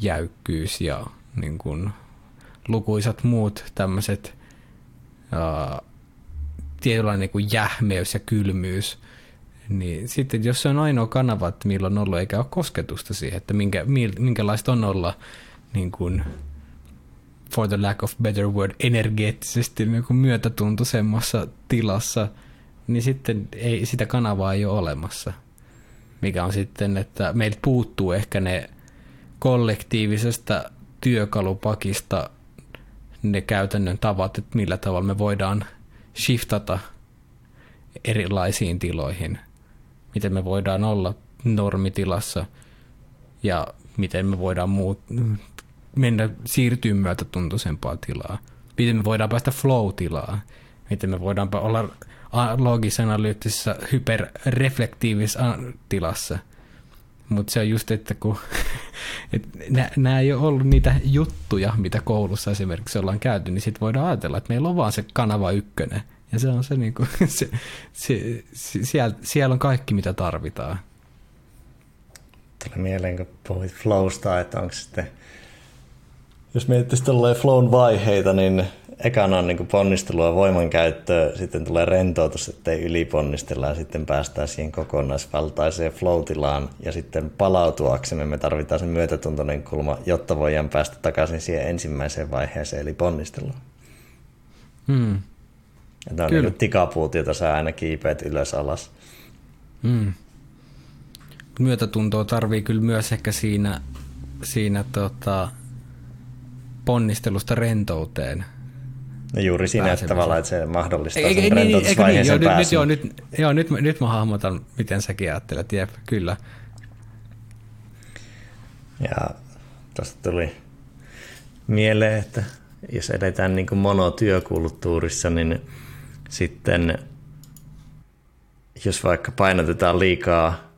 jäykkyys ja niin kuin, lukuisat muut tämmöiset tietynlainen niin kuin jähmeys ja kylmyys, niin sitten jos se on ainoa kanava, että milloin on ollut, eikä ole kosketusta siihen, että minkä, minkälaista on olla niin kuin, for the lack of better word, energeettisesti niin kuin myötätuntoisemmassa tilassa, niin sitten ei, sitä kanavaa ei ole olemassa. Mikä on sitten, että meiltä puuttuu ehkä ne kollektiivisesta työkalupakista ne käytännön tavat, että millä tavalla me voidaan shiftata erilaisiin tiloihin, miten me voidaan olla normitilassa ja miten me voidaan muut, mennä siirtyä myötätuntoisempaan tilaa, miten me voidaan päästä flow-tilaan, miten me voidaan olla logis-analyyttisessa hyperreflektiivisessa tilassa. Mutta se on just, että kun *laughs* et nämä ei ole ollut niitä juttuja, mitä koulussa esimerkiksi ollaan käyty, niin sitten voidaan ajatella, että meillä on vaan se kanava ykkönen. Ja se on se, niin *laughs* se, se, se siellä, siellä on kaikki, mitä tarvitaan. Tuli mieleen, kun puhuit flowsta, että onko sitten, jos miettii tolleen flown vaiheita, niin ekana on niin ponnistelua ja voimankäyttöä, sitten tulee rentoutus, ettei yliponnistella ja sitten päästään siihen kokonaisvaltaiseen flow ja sitten palautuaksemme me tarvitaan sen myötätuntoinen kulma, jotta voidaan päästä takaisin siihen ensimmäiseen vaiheeseen, eli ponnisteluun. Hmm. Tämä on niin tikapuut, jota sä aina kiipeät ylös alas. Hmm. Myötätuntoa tarvii kyllä myös ehkä siinä, siinä tota, ponnistelusta rentouteen – No juuri siinä, että tavallaan, että se mahdollistaa ei, sen ei, rentoutusvaiheeseen niin, nyt, joo, nyt, joo, nyt, nyt mä hahmotan, miten säkin ajattelet, jep, kyllä. Ja tuosta tuli mieleen, että jos edetään niin kuin monotyökulttuurissa, niin sitten jos vaikka painotetaan liikaa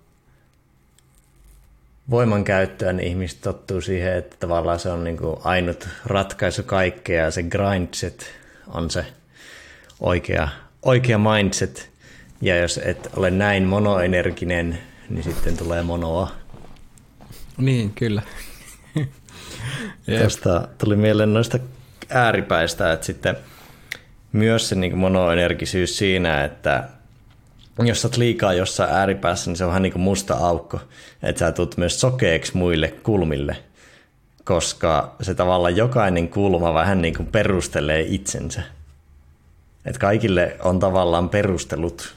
voimankäyttöä, niin ihmiset tottuu siihen, että tavallaan se on niin kuin ainut ratkaisu kaikkea ja se grindset on se oikea, oikea mindset. Ja jos et ole näin monoenerginen, niin sitten tulee monoa. Niin, kyllä. *laughs* Tuosta tuli mieleen noista ääripäistä, että sitten myös se niin monoenergisyys siinä, että jos sä oot liikaa jossain ääripäässä, niin se on vähän niin kuin musta aukko, että sä tulet myös sokeeksi muille kulmille, koska se tavallaan jokainen kulma vähän niin kuin perustelee itsensä. Että kaikille on tavallaan perustelut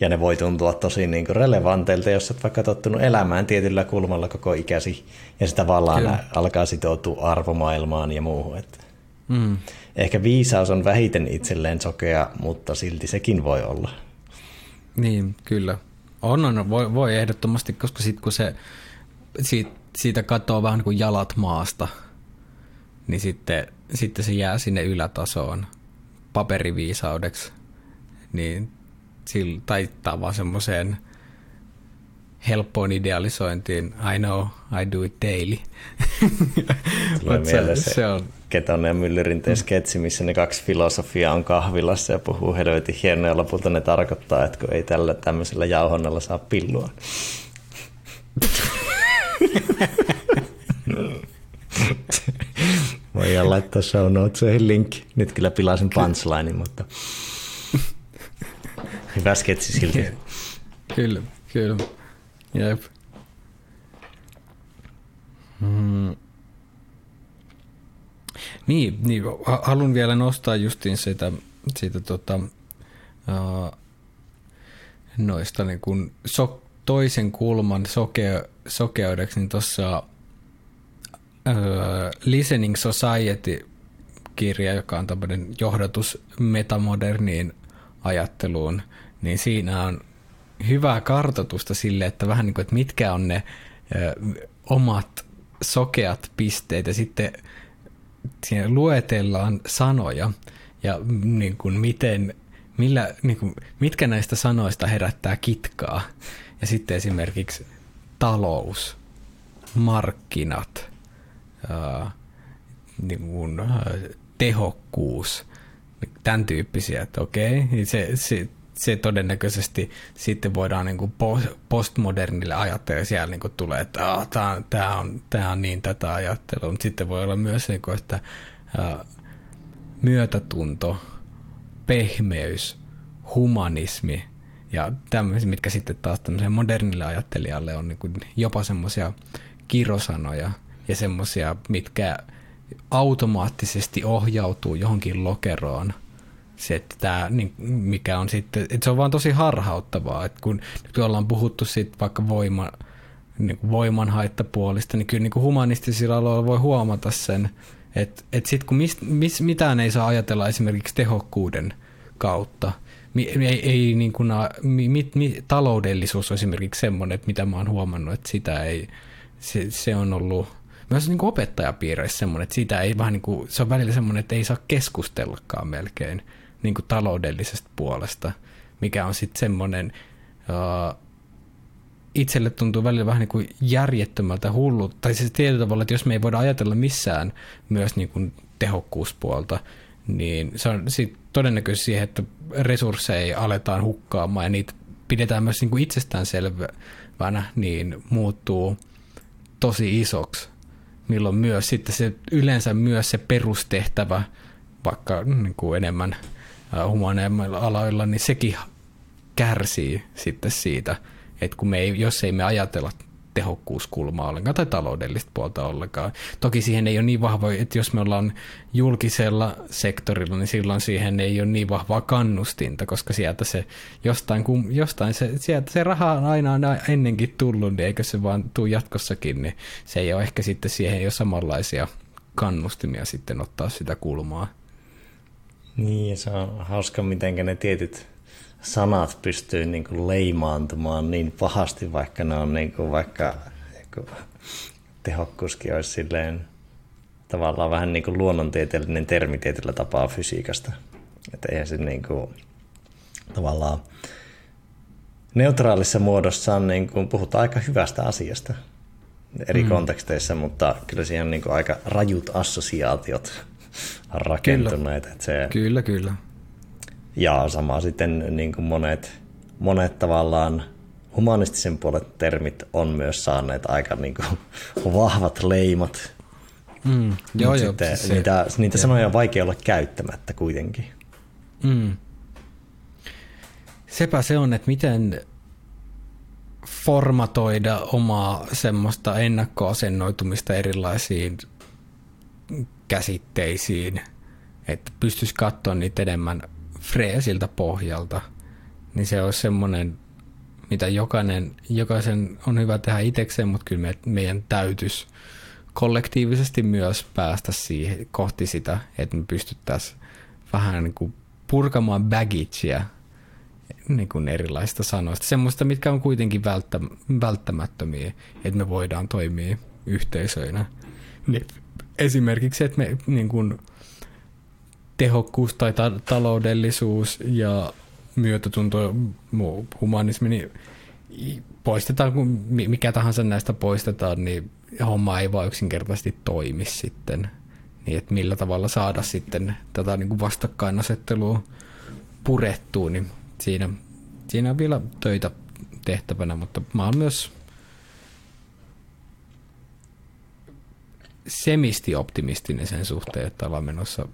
ja ne voi tuntua tosi niin kuin relevanteilta, jos olet vaikka tottunut elämään tietyllä kulmalla koko ikäsi ja se tavallaan Kyllä. alkaa sitoutua arvomaailmaan ja muuhun. Että mm. Ehkä viisaus on vähiten itselleen sokea, mutta silti sekin voi olla. Niin, kyllä. On, on voi, voi ehdottomasti, koska sitten kun se siitä, siitä katoaa vähän niin kuin jalat maasta, niin sitten, sitten se jää sinne ylätasoon paperiviisaudeksi, niin sillä, taittaa vaan semmoiseen helppoon idealisointiin. I know, I do it daily. Tulee se, se on... Ketonen ja Myllyrinteen sketsi, missä ne kaksi filosofiaa on kahvilassa ja puhuu helvetin hienoa ja lopulta ne tarkoittaa, että kun ei tällä tämmöisellä jauhonnalla saa pillua. Voidaan laittaa show notesihin linkki. Nyt kyllä pilasin punchline, mutta hyvä sketsi silti. Kyllä, kyllä. Jep. Mm. Niin, niin, haluan vielä nostaa justiin sitä, siitä tota, noista niin kun so, toisen kulman soke, sokeudeksi, niin tuossa uh, Listening Society-kirja, joka on tämmöinen johdatus metamoderniin ajatteluun, niin siinä on hyvää kartoitusta sille, että vähän niin kuin, että mitkä on ne ö, omat sokeat pisteet ja sitten siinä luetellaan sanoja ja niin kuin miten, millä, niin kuin, mitkä näistä sanoista herättää kitkaa. Ja sitten esimerkiksi talous, markkinat, ää, niin kuin, ää, tehokkuus, tämän tyyppisiä, että okei, niin se, se, se todennäköisesti sitten voidaan niin kuin postmodernille ajattelua siellä niin kuin tulee, että ah, tämä on, tämä on, tämä on niin tätä ajattelua, mutta sitten voi olla myös, niin kuin, että myötätunto, pehmeys humanismi ja tämmöisiä, mitkä sitten taas tämmöiselle modernille ajattelijalle on niin kuin jopa semmoisia kirosanoja ja semmoisia, mitkä automaattisesti ohjautuu johonkin lokeroon. Se, että tämä, niin mikä on sitten, että se on vaan tosi harhauttavaa, että kun nyt ollaan puhuttu siitä vaikka voima, niin kuin voiman haittapuolista, niin kyllä niin kuin humanistisilla aloilla voi huomata sen, että, että sitten kun mist, mis, mitään ei saa ajatella esimerkiksi tehokkuuden kautta, ei, ei niin kuin, mi, mi, taloudellisuus on esimerkiksi semmoinen, että mitä mä oon huomannut, että sitä ei, se, se on ollut myös niin kuin opettajapiireissä semmoinen, että siitä ei vähän niin kuin, se on välillä semmoinen, että ei saa keskustellakaan melkein niin kuin taloudellisesta puolesta, mikä on sitten semmoinen, uh, itselle tuntuu välillä vähän niin kuin järjettömältä hullu, tai siis tietyllä tavalla, että jos me ei voida ajatella missään myös niin kuin tehokkuuspuolta, niin se on sit todennäköisesti siihen, että resursseja aletaan hukkaamaan ja niitä pidetään myös niin kuin itsestäänselvänä, niin muuttuu tosi isoksi, milloin myös sitten se yleensä myös se perustehtävä, vaikka niin kuin enemmän humaneemmilla aloilla, niin sekin kärsii sitten siitä, että kun me ei, jos ei me ajatella tehokkuuskulmaa ollenkaan tai taloudellista puolta ollenkaan. Toki siihen ei ole niin vahva, että jos me ollaan julkisella sektorilla, niin silloin siihen ei ole niin vahvaa kannustinta, koska sieltä se jostain, kun, jostain se, sieltä se raha on aina ennenkin tullut, niin eikö se vaan tule jatkossakin, niin se ei ole ehkä sitten siihen ole samanlaisia kannustimia sitten ottaa sitä kulmaa. Niin, ja se on hauska, miten ne tietyt sanat pystyy niin kuin leimaantumaan niin pahasti, vaikka ne on niin kuin, vaikka niin tehokkuuskin olisi silleen tavallaan vähän niin kuin luonnontieteellinen termi tietyllä tapaa fysiikasta. Että eihän se niin kuin, tavallaan neutraalissa muodossa on, niin kuin, puhutaan aika hyvästä asiasta eri mm. konteksteissa, mutta kyllä siihen on niin kuin aika rajut assosiaatiot rakentuneet. Kyllä, että se, kyllä. kyllä. Ja sama sitten niin kuin monet, monet tavallaan humanistisen puolen termit on myös saaneet aika niin kuin *laughs* vahvat leimat. Mm, joo, joo, sitten se, niitä, niitä sanoja on vaikea olla käyttämättä kuitenkin. Mm. Sepä se on, että miten formatoida omaa semmoista ennakkoasennoitumista erilaisiin käsitteisiin, että pystyisi katsoa niitä enemmän freesiltä pohjalta, niin se olisi semmoinen, mitä jokainen, jokaisen on hyvä tehdä itsekseen, mutta kyllä me, meidän täytyisi kollektiivisesti myös päästä siihen, kohti sitä, että me pystyttäisiin vähän niin kuin purkamaan bagagea niin kuin erilaisista sanoista. Semmoista, mitkä on kuitenkin välttä, välttämättömiä, että me voidaan toimia yhteisöinä. Niin esimerkiksi, että me niin kuin, tehokkuus tai ta- taloudellisuus ja myötätunto, humanismi, niin poistetaan, kun mikä tahansa näistä poistetaan, niin homma ei vaan yksinkertaisesti toimi sitten. Niin, että millä tavalla saada sitten tätä niin kuin vastakkainasettelua purettua, niin siinä, siinä on vielä töitä tehtävänä, mutta mä oon myös semisti optimistinen sen suhteen, että ollaan menossa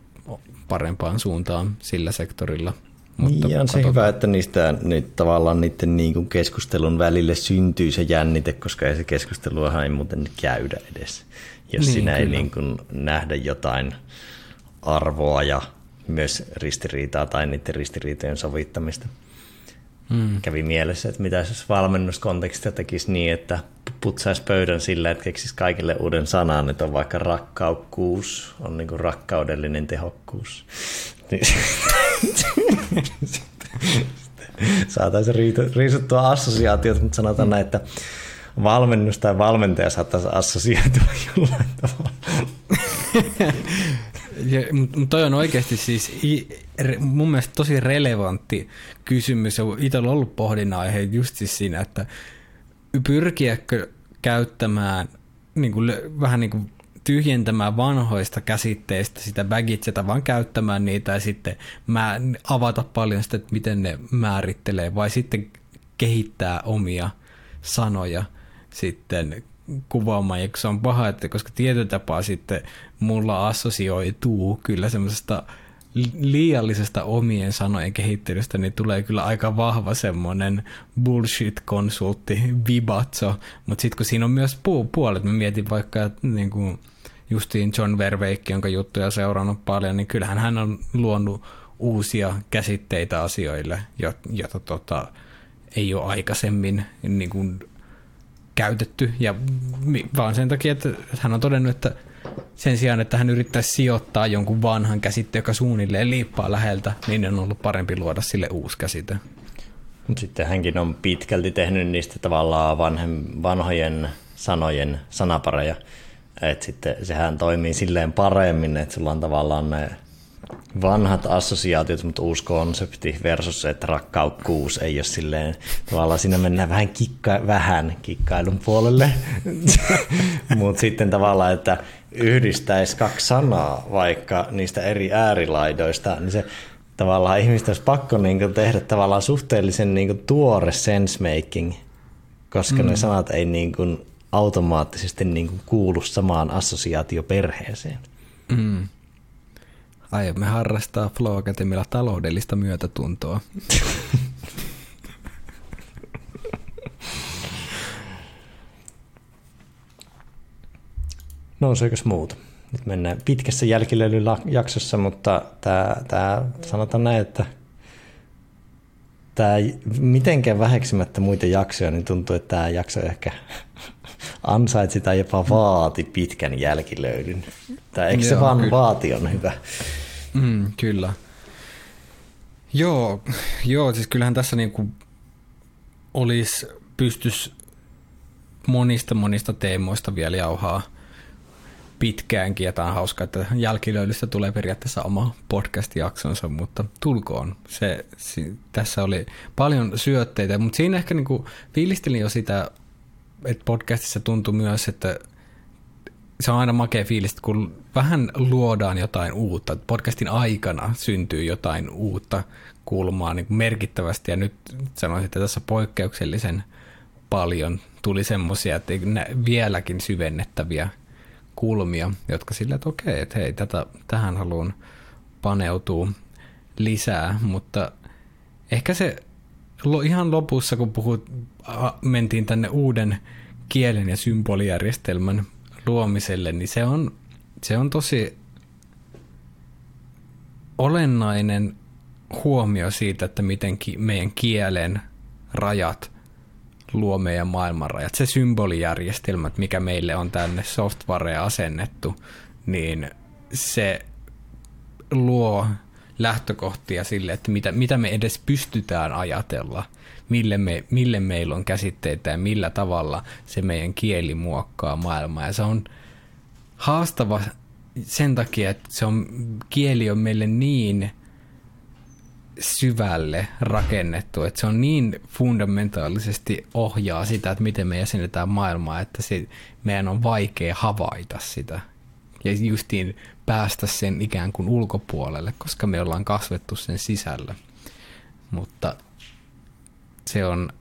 parempaan suuntaan sillä sektorilla. Mutta niin, on se hyvä, että niistä nyt tavallaan niiden niin kuin keskustelun välille syntyy se jännite, koska ei se keskusteluahan ei muuten käydä edes, jos niin, siinä kyllä. ei niin kuin nähdä jotain arvoa ja myös ristiriitaa tai niiden ristiriitojen sovittamista. Hmm. Kävi mielessä, että mitä jos valmennuskontekstia tekisi niin, että putsaisi pöydän sillä, että keksisi kaikille uuden sanan, että on vaikka rakkaukkuus, on niin kuin rakkaudellinen tehokkuus. Niin, saataisiin riisuttua assosiaatiot, mutta sanotaan näin, että valmennus tai valmentaja saattaisi assosioitua jollain tavalla. *laughs* mutta toi on oikeasti siis mun mielestä tosi relevantti kysymys ja itsellä on ollut pohdinnan aihe just siis siinä, että pyrkiäkö käyttämään niin kuin, vähän niin kuin tyhjentämään vanhoista käsitteistä sitä bagageta, vaan käyttämään niitä ja sitten mä avata paljon sitä, että miten ne määrittelee, vai sitten kehittää omia sanoja sitten kuvaamaan, ja se on paha, että koska tietyllä tapaa sitten mulla assosioituu kyllä semmoisesta liiallisesta omien sanojen kehittelystä, niin tulee kyllä aika vahva semmoinen bullshit-konsultti, vibatso, mutta sitten kun siinä on myös pu- puolet, mä mietin vaikka niin kuin justiin John Verveikki, jonka juttuja seurannut paljon, niin kyllähän hän on luonut uusia käsitteitä asioille, joita tota, ei ole aikaisemmin niin kuin, käytetty, ja vaan sen takia, että hän on todennut, että sen sijaan, että hän yrittäisi sijoittaa jonkun vanhan käsitteen, joka suunnilleen liippaa läheltä, niin on ollut parempi luoda sille uusi käsite. Sitten hänkin on pitkälti tehnyt niistä tavallaan vanhem, vanhojen sanojen sanapareja. Että sitten sehän toimii silleen paremmin, että sulla on tavallaan ne vanhat assosiaatiot, mutta uusi konsepti versus se, että rakkaukkuus ei ole silleen, tavallaan siinä mennään vähän, kikka, vähän kikkailun puolelle, *laughs* mutta sitten tavallaan, että yhdistäisi kaksi sanaa vaikka niistä eri äärilaidoista, niin se tavallaan ihmistä olisi pakko niin kuin tehdä tavallaan suhteellisen niin kuin tuore sensemaking, koska mm. ne sanat ei niin kuin automaattisesti niin kuin kuulu samaan assosiaatioperheeseen. Mm. Aiomme harrastaa Flow Academilla taloudellista myötätuntoa. Nouseekös muuta? Nyt mennään pitkässä jälkilöilyjaksossa, mutta tämä, tämä, sanotaan näin, että tämä mitenkään väheksymättä muita jaksoja, niin tuntuu, että tämä jakso ehkä ansaitsi tai jopa vaati pitkän jälkilöylyn. Tai eikö se Joo, vaan kyllä. vaati on hyvä? Mm, kyllä. Joo, joo, siis kyllähän tässä niin kuin olisi pystys monista monista teemoista vielä jauhaa pitkäänkin, ja tämä on hauska, että jälkilöilystä tulee periaatteessa oma podcast-jaksonsa, mutta tulkoon. Se, se, tässä oli paljon syötteitä, mutta siinä ehkä niin kuin fiilistelin jo sitä, että podcastissa tuntui myös, että se on aina makea fiilis, kun vähän luodaan jotain uutta. Podcastin aikana syntyy jotain uutta kulmaa niin merkittävästi, ja nyt sanoisin, että tässä poikkeuksellisen paljon tuli semmoisia, että vieläkin syvennettäviä kulmia, jotka sillä, että okei, että hei, tätä, tähän haluan paneutua lisää, mutta ehkä se ihan lopussa, kun puhut, mentiin tänne uuden kielen ja symbolijärjestelmän luomiselle, niin se on, se on tosi olennainen huomio siitä, että miten ki- meidän kielen rajat luo meidän maailmanrajat. Se symbolijärjestelmä, mikä meille on tänne softwarea asennettu, niin se luo lähtökohtia sille, että mitä, mitä me edes pystytään ajatella, mille, me, mille meillä on käsitteitä ja millä tavalla se meidän kieli muokkaa maailmaa. Ja se on haastava sen takia, että se on, kieli on meille niin syvälle rakennettu, että se on niin fundamentaalisesti ohjaa sitä, että miten me jäsenetään maailmaa, että se, meidän on vaikea havaita sitä. Ja justiin päästä sen ikään kuin ulkopuolelle, koska me ollaan kasvettu sen sisällä. Mutta se on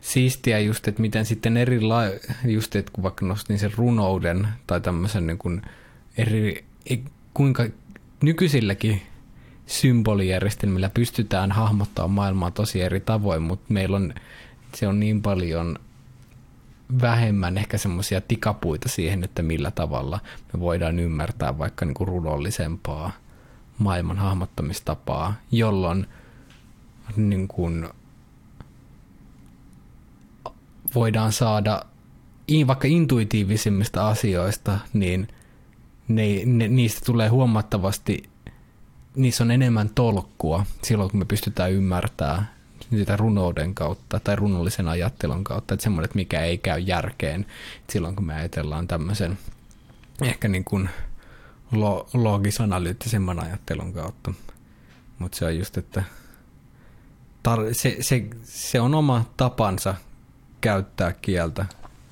siistiä just, että miten sitten eri just, että kun vaikka nostin sen runouden tai tämmöisen niin kuin eri, kuinka nykyisilläkin symbolijärjestelmillä pystytään hahmottamaan maailmaa tosi eri tavoin, mutta meillä on, se on niin paljon vähemmän ehkä semmoisia tikapuita siihen, että millä tavalla me voidaan ymmärtää vaikka niin kuin runollisempaa maailman hahmottamistapaa, jolloin niin kuin voidaan saada vaikka intuitiivisimmista asioista, niin ne, ne, niistä tulee huomattavasti, niissä on enemmän tolkkua silloin, kun me pystytään ymmärtämään sitä runouden kautta tai runollisen ajattelun kautta, että semmoinen, että mikä ei käy järkeen silloin, kun me ajatellaan tämmöisen ehkä niin kuin lo, logis-analyyttisemman ajattelun kautta. Mutta se on just, että tar- se, se, se on oma tapansa käyttää kieltä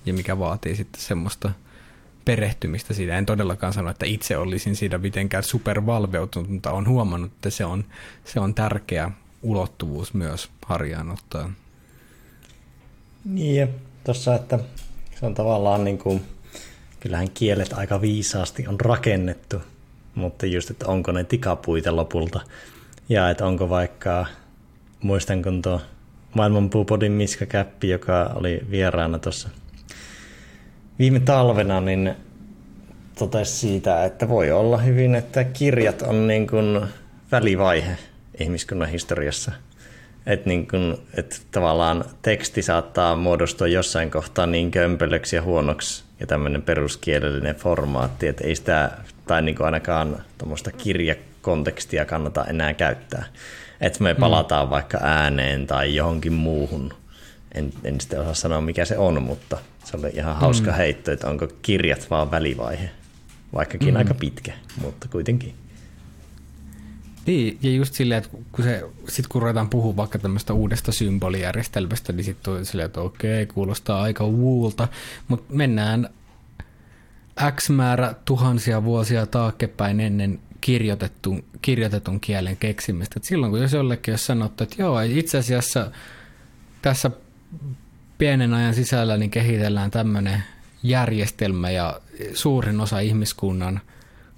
ja mikä vaatii sitten semmoista perehtymistä siitä. En todellakaan sano, että itse olisin siitä mitenkään supervalveutunut, mutta olen huomannut, että se on, se on tärkeä ulottuvuus myös harjaan ottaa. Niin tuossa, että se on tavallaan niin kuin, kyllähän kielet aika viisaasti on rakennettu mutta just, että onko ne tikapuita lopulta. Ja että onko vaikka, muistan kun tuo maailman puupodin Miska Käppi, joka oli vieraana tuossa viime talvena, niin totesi siitä, että voi olla hyvin, että kirjat on niin kuin välivaihe ihmiskunnan historiassa. Että niin kuin, että tavallaan teksti saattaa muodostua jossain kohtaa niin kömpelöksi ja huonoksi ja tämmöinen peruskielellinen formaatti, että ei sitä, tai niin kuin ainakaan tuommoista kirjakontekstia kannata enää käyttää. Että me mm. palataan mm. vaikka ääneen tai johonkin muuhun. En, en sitten osaa sanoa, mikä se on, mutta se oli ihan hauska mm. heitto, että onko kirjat vaan välivaihe. Vaikkakin mm. aika pitkä, mutta kuitenkin. Niin, ja just silleen, että kun, se, sit kun ruvetaan puhua vaikka tämmöistä uudesta symbolijärjestelmästä, niin sitten tulee silleen, että okei, kuulostaa aika wuulta, mutta mennään X määrä tuhansia vuosia taaksepäin ennen kirjoitetun, kirjoitetun kielen keksimistä. Et silloin kun jos jollekin jos sanottu, että joo, itse asiassa tässä pienen ajan sisällä niin kehitellään tämmöinen järjestelmä ja suurin osa ihmiskunnan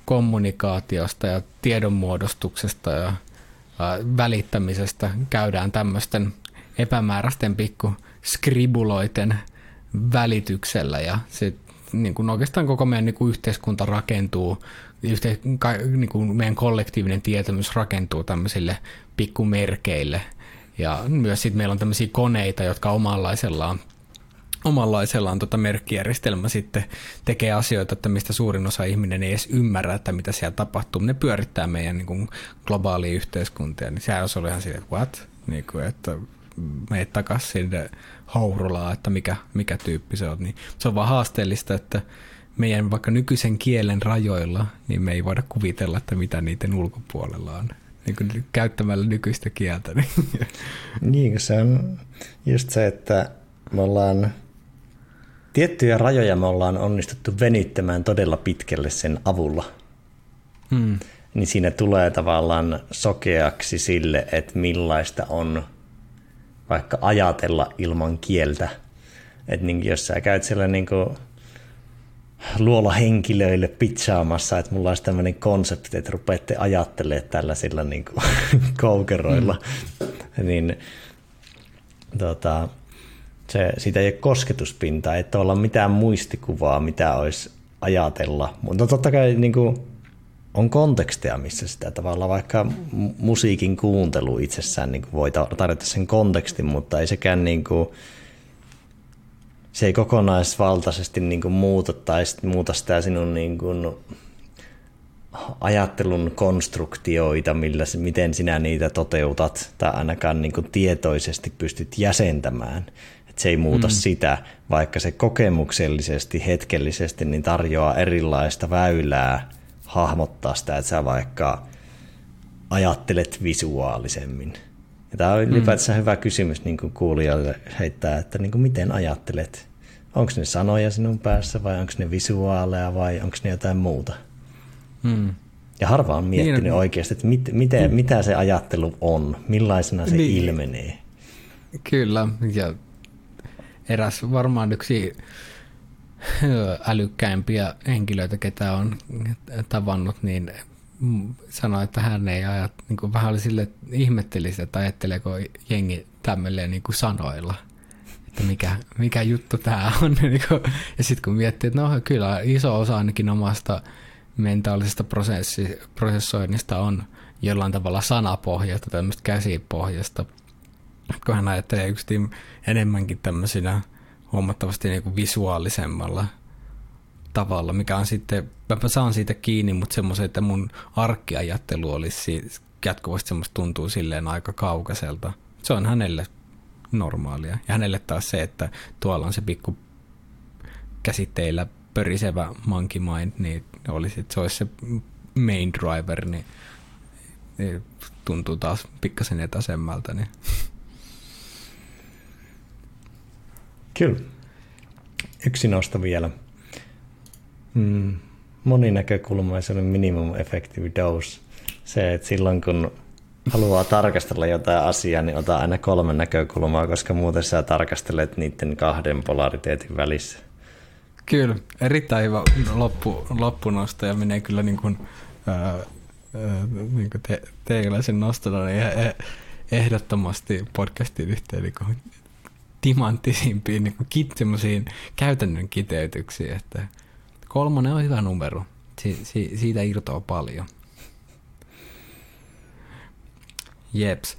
kommunikaatiosta ja tiedonmuodostuksesta ja välittämisestä käydään tämmöisten epämääräisten pikku skribuloiten välityksellä. Ja se niin kuin oikeastaan koko meidän niin kuin yhteiskunta rakentuu, yhte, ka, niin kuin meidän kollektiivinen tietämys rakentuu tämmöisille pikkumerkeille. Ja myös sitten meillä on tämmöisiä koneita, jotka omanlaisellaan omanlaisellaan tota merkkijärjestelmä sitten tekee asioita, että mistä suurin osa ihminen ei edes ymmärrä, että mitä siellä tapahtuu. Ne pyörittää meidän niin kuin, globaalia yhteiskuntia, niin sehän olisi ihan silleen, että what? Niin kuin, että meet takaisin sinne hourulaan, että mikä, mikä tyyppi se on. Niin se on vaan haasteellista, että meidän vaikka nykyisen kielen rajoilla, niin me ei voida kuvitella, että mitä niiden ulkopuolella on niin kuin käyttämällä nykyistä kieltä. Niin, se on just se, että me ollaan tiettyjä rajoja me ollaan onnistuttu venyttämään todella pitkälle sen avulla. Hmm. Niin siinä tulee tavallaan sokeaksi sille, että millaista on vaikka ajatella ilman kieltä. Että niin jos sä käyt siellä niin luola henkilöille pitsaamassa, että mulla olisi tämmöinen konsepti, että rupeatte ajattelemaan tällaisilla niin kuin, *laughs* koukeroilla, mm. niin tota, se, siitä ei ole kosketuspintaa, ei olla mitään muistikuvaa, mitä olisi ajatella. Mutta totta kai niin kuin, on kontekstia, missä sitä tavallaan vaikka musiikin kuuntelu itsessään niin kuin voi tarjota sen kontekstin, mutta ei sekään niin kuin, se ei kokonaisvaltaisesti niin kuin muuta tai muuta sitä sinun niin kuin ajattelun konstruktioita, millä, miten sinä niitä toteutat tai ainakaan niin kuin tietoisesti pystyt jäsentämään. Et se ei muuta mm. sitä, vaikka se kokemuksellisesti, hetkellisesti niin tarjoaa erilaista väylää hahmottaa sitä, että sä vaikka ajattelet visuaalisemmin. Ja tämä on ylipäätään mm. hyvä kysymys niin kuin kuulijoille heittää, että niin kuin miten ajattelet? Onko ne sanoja sinun päässä vai onko ne visuaaleja vai onko ne jotain muuta? Mm. Ja harva on miettinyt niin, oikeasti, että mit, miten, mm. mitä se ajattelu on, millaisena se niin. ilmenee. Kyllä, ja eräs varmaan yksi älykkäimpiä henkilöitä, ketä on tavannut, niin sanoi, että hän ei ajat, niin kuin vähän oli sille, että ihmetteli sitä, että ajatteleeko jengi tämmöilleen niin kuin sanoilla, että mikä, mikä juttu tämä on. *laughs* Niin ja sitten kun miettii, että no kyllä iso osa ainakin omasta mentaalisesta prosessi, prosessoinnista on jollain tavalla sanapohjasta, tämmöistä käsipohjasta. Kun hän ajattelee yksi enemmänkin tämmöisinä huomattavasti niin kuin visuaalisemmalla tavalla, mikä on sitten, mä saan siitä kiinni, mutta semmoisen, että mun arkkiajattelu olisi jatkuvasti semmoista tuntuu silleen aika kaukaiselta. Se on hänelle normaalia. Ja hänelle taas se, että tuolla on se pikku käsitteillä pörisevä monkey mind, niin olisi, se olisi se main driver, niin, niin tuntuu taas pikkasen etäisemmältä. Niin. Kyllä. Yksi nosto vielä. Mm, moninäkökulmaisuuden minimum effective dose. Se, että silloin kun haluaa tarkastella jotain asiaa, niin ota aina kolme näkökulmaa, koska muuten sä tarkastelet niiden kahden polariteetin välissä. Kyllä, erittäin hyvä loppu, loppunosto ja menee kyllä niin kuin ää, niin te, teikäläisen nostona, niin e, ehdottomasti podcastin yhteen niin timanttisimpiin niin kit, käytännön kiteytyksiin, että kolmonen on hyvä numero. Si, si, siitä irtoaa paljon. Jeps.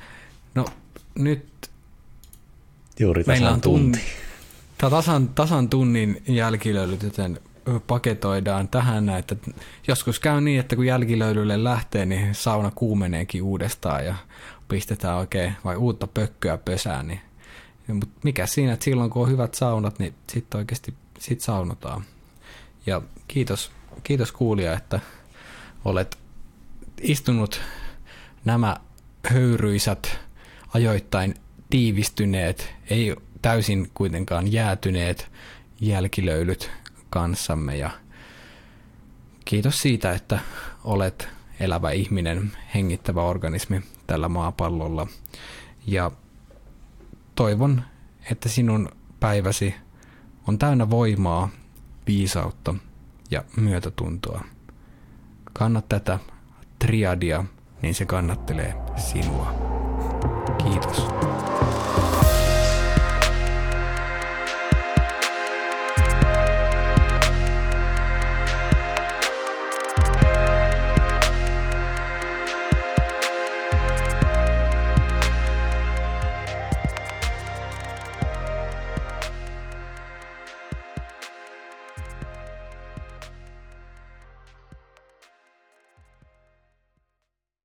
No nyt Juuri tasan meillä on tunti. Tun, tasan, tasan tunnin jälkilöylyt, joten paketoidaan tähän, että joskus käy niin, että kun jälkilöylylle lähtee, niin sauna kuumeneekin uudestaan ja pistetään oikein vai uutta pökköä pesään. Niin, mutta mikä siinä, että silloin kun on hyvät saunat, niin sitten oikeasti sit saunotaan. Ja kiitos, kiitos kuulija, että olet istunut nämä höyryisät, ajoittain tiivistyneet, ei täysin kuitenkaan jäätyneet jälkilöylyt kanssamme ja kiitos siitä, että olet elävä ihminen, hengittävä organismi tällä maapallolla ja toivon, että sinun päiväsi on täynnä voimaa, viisautta ja myötätuntoa. Kannat tätä triadia, niin se kannattelee sinua. Kiitos.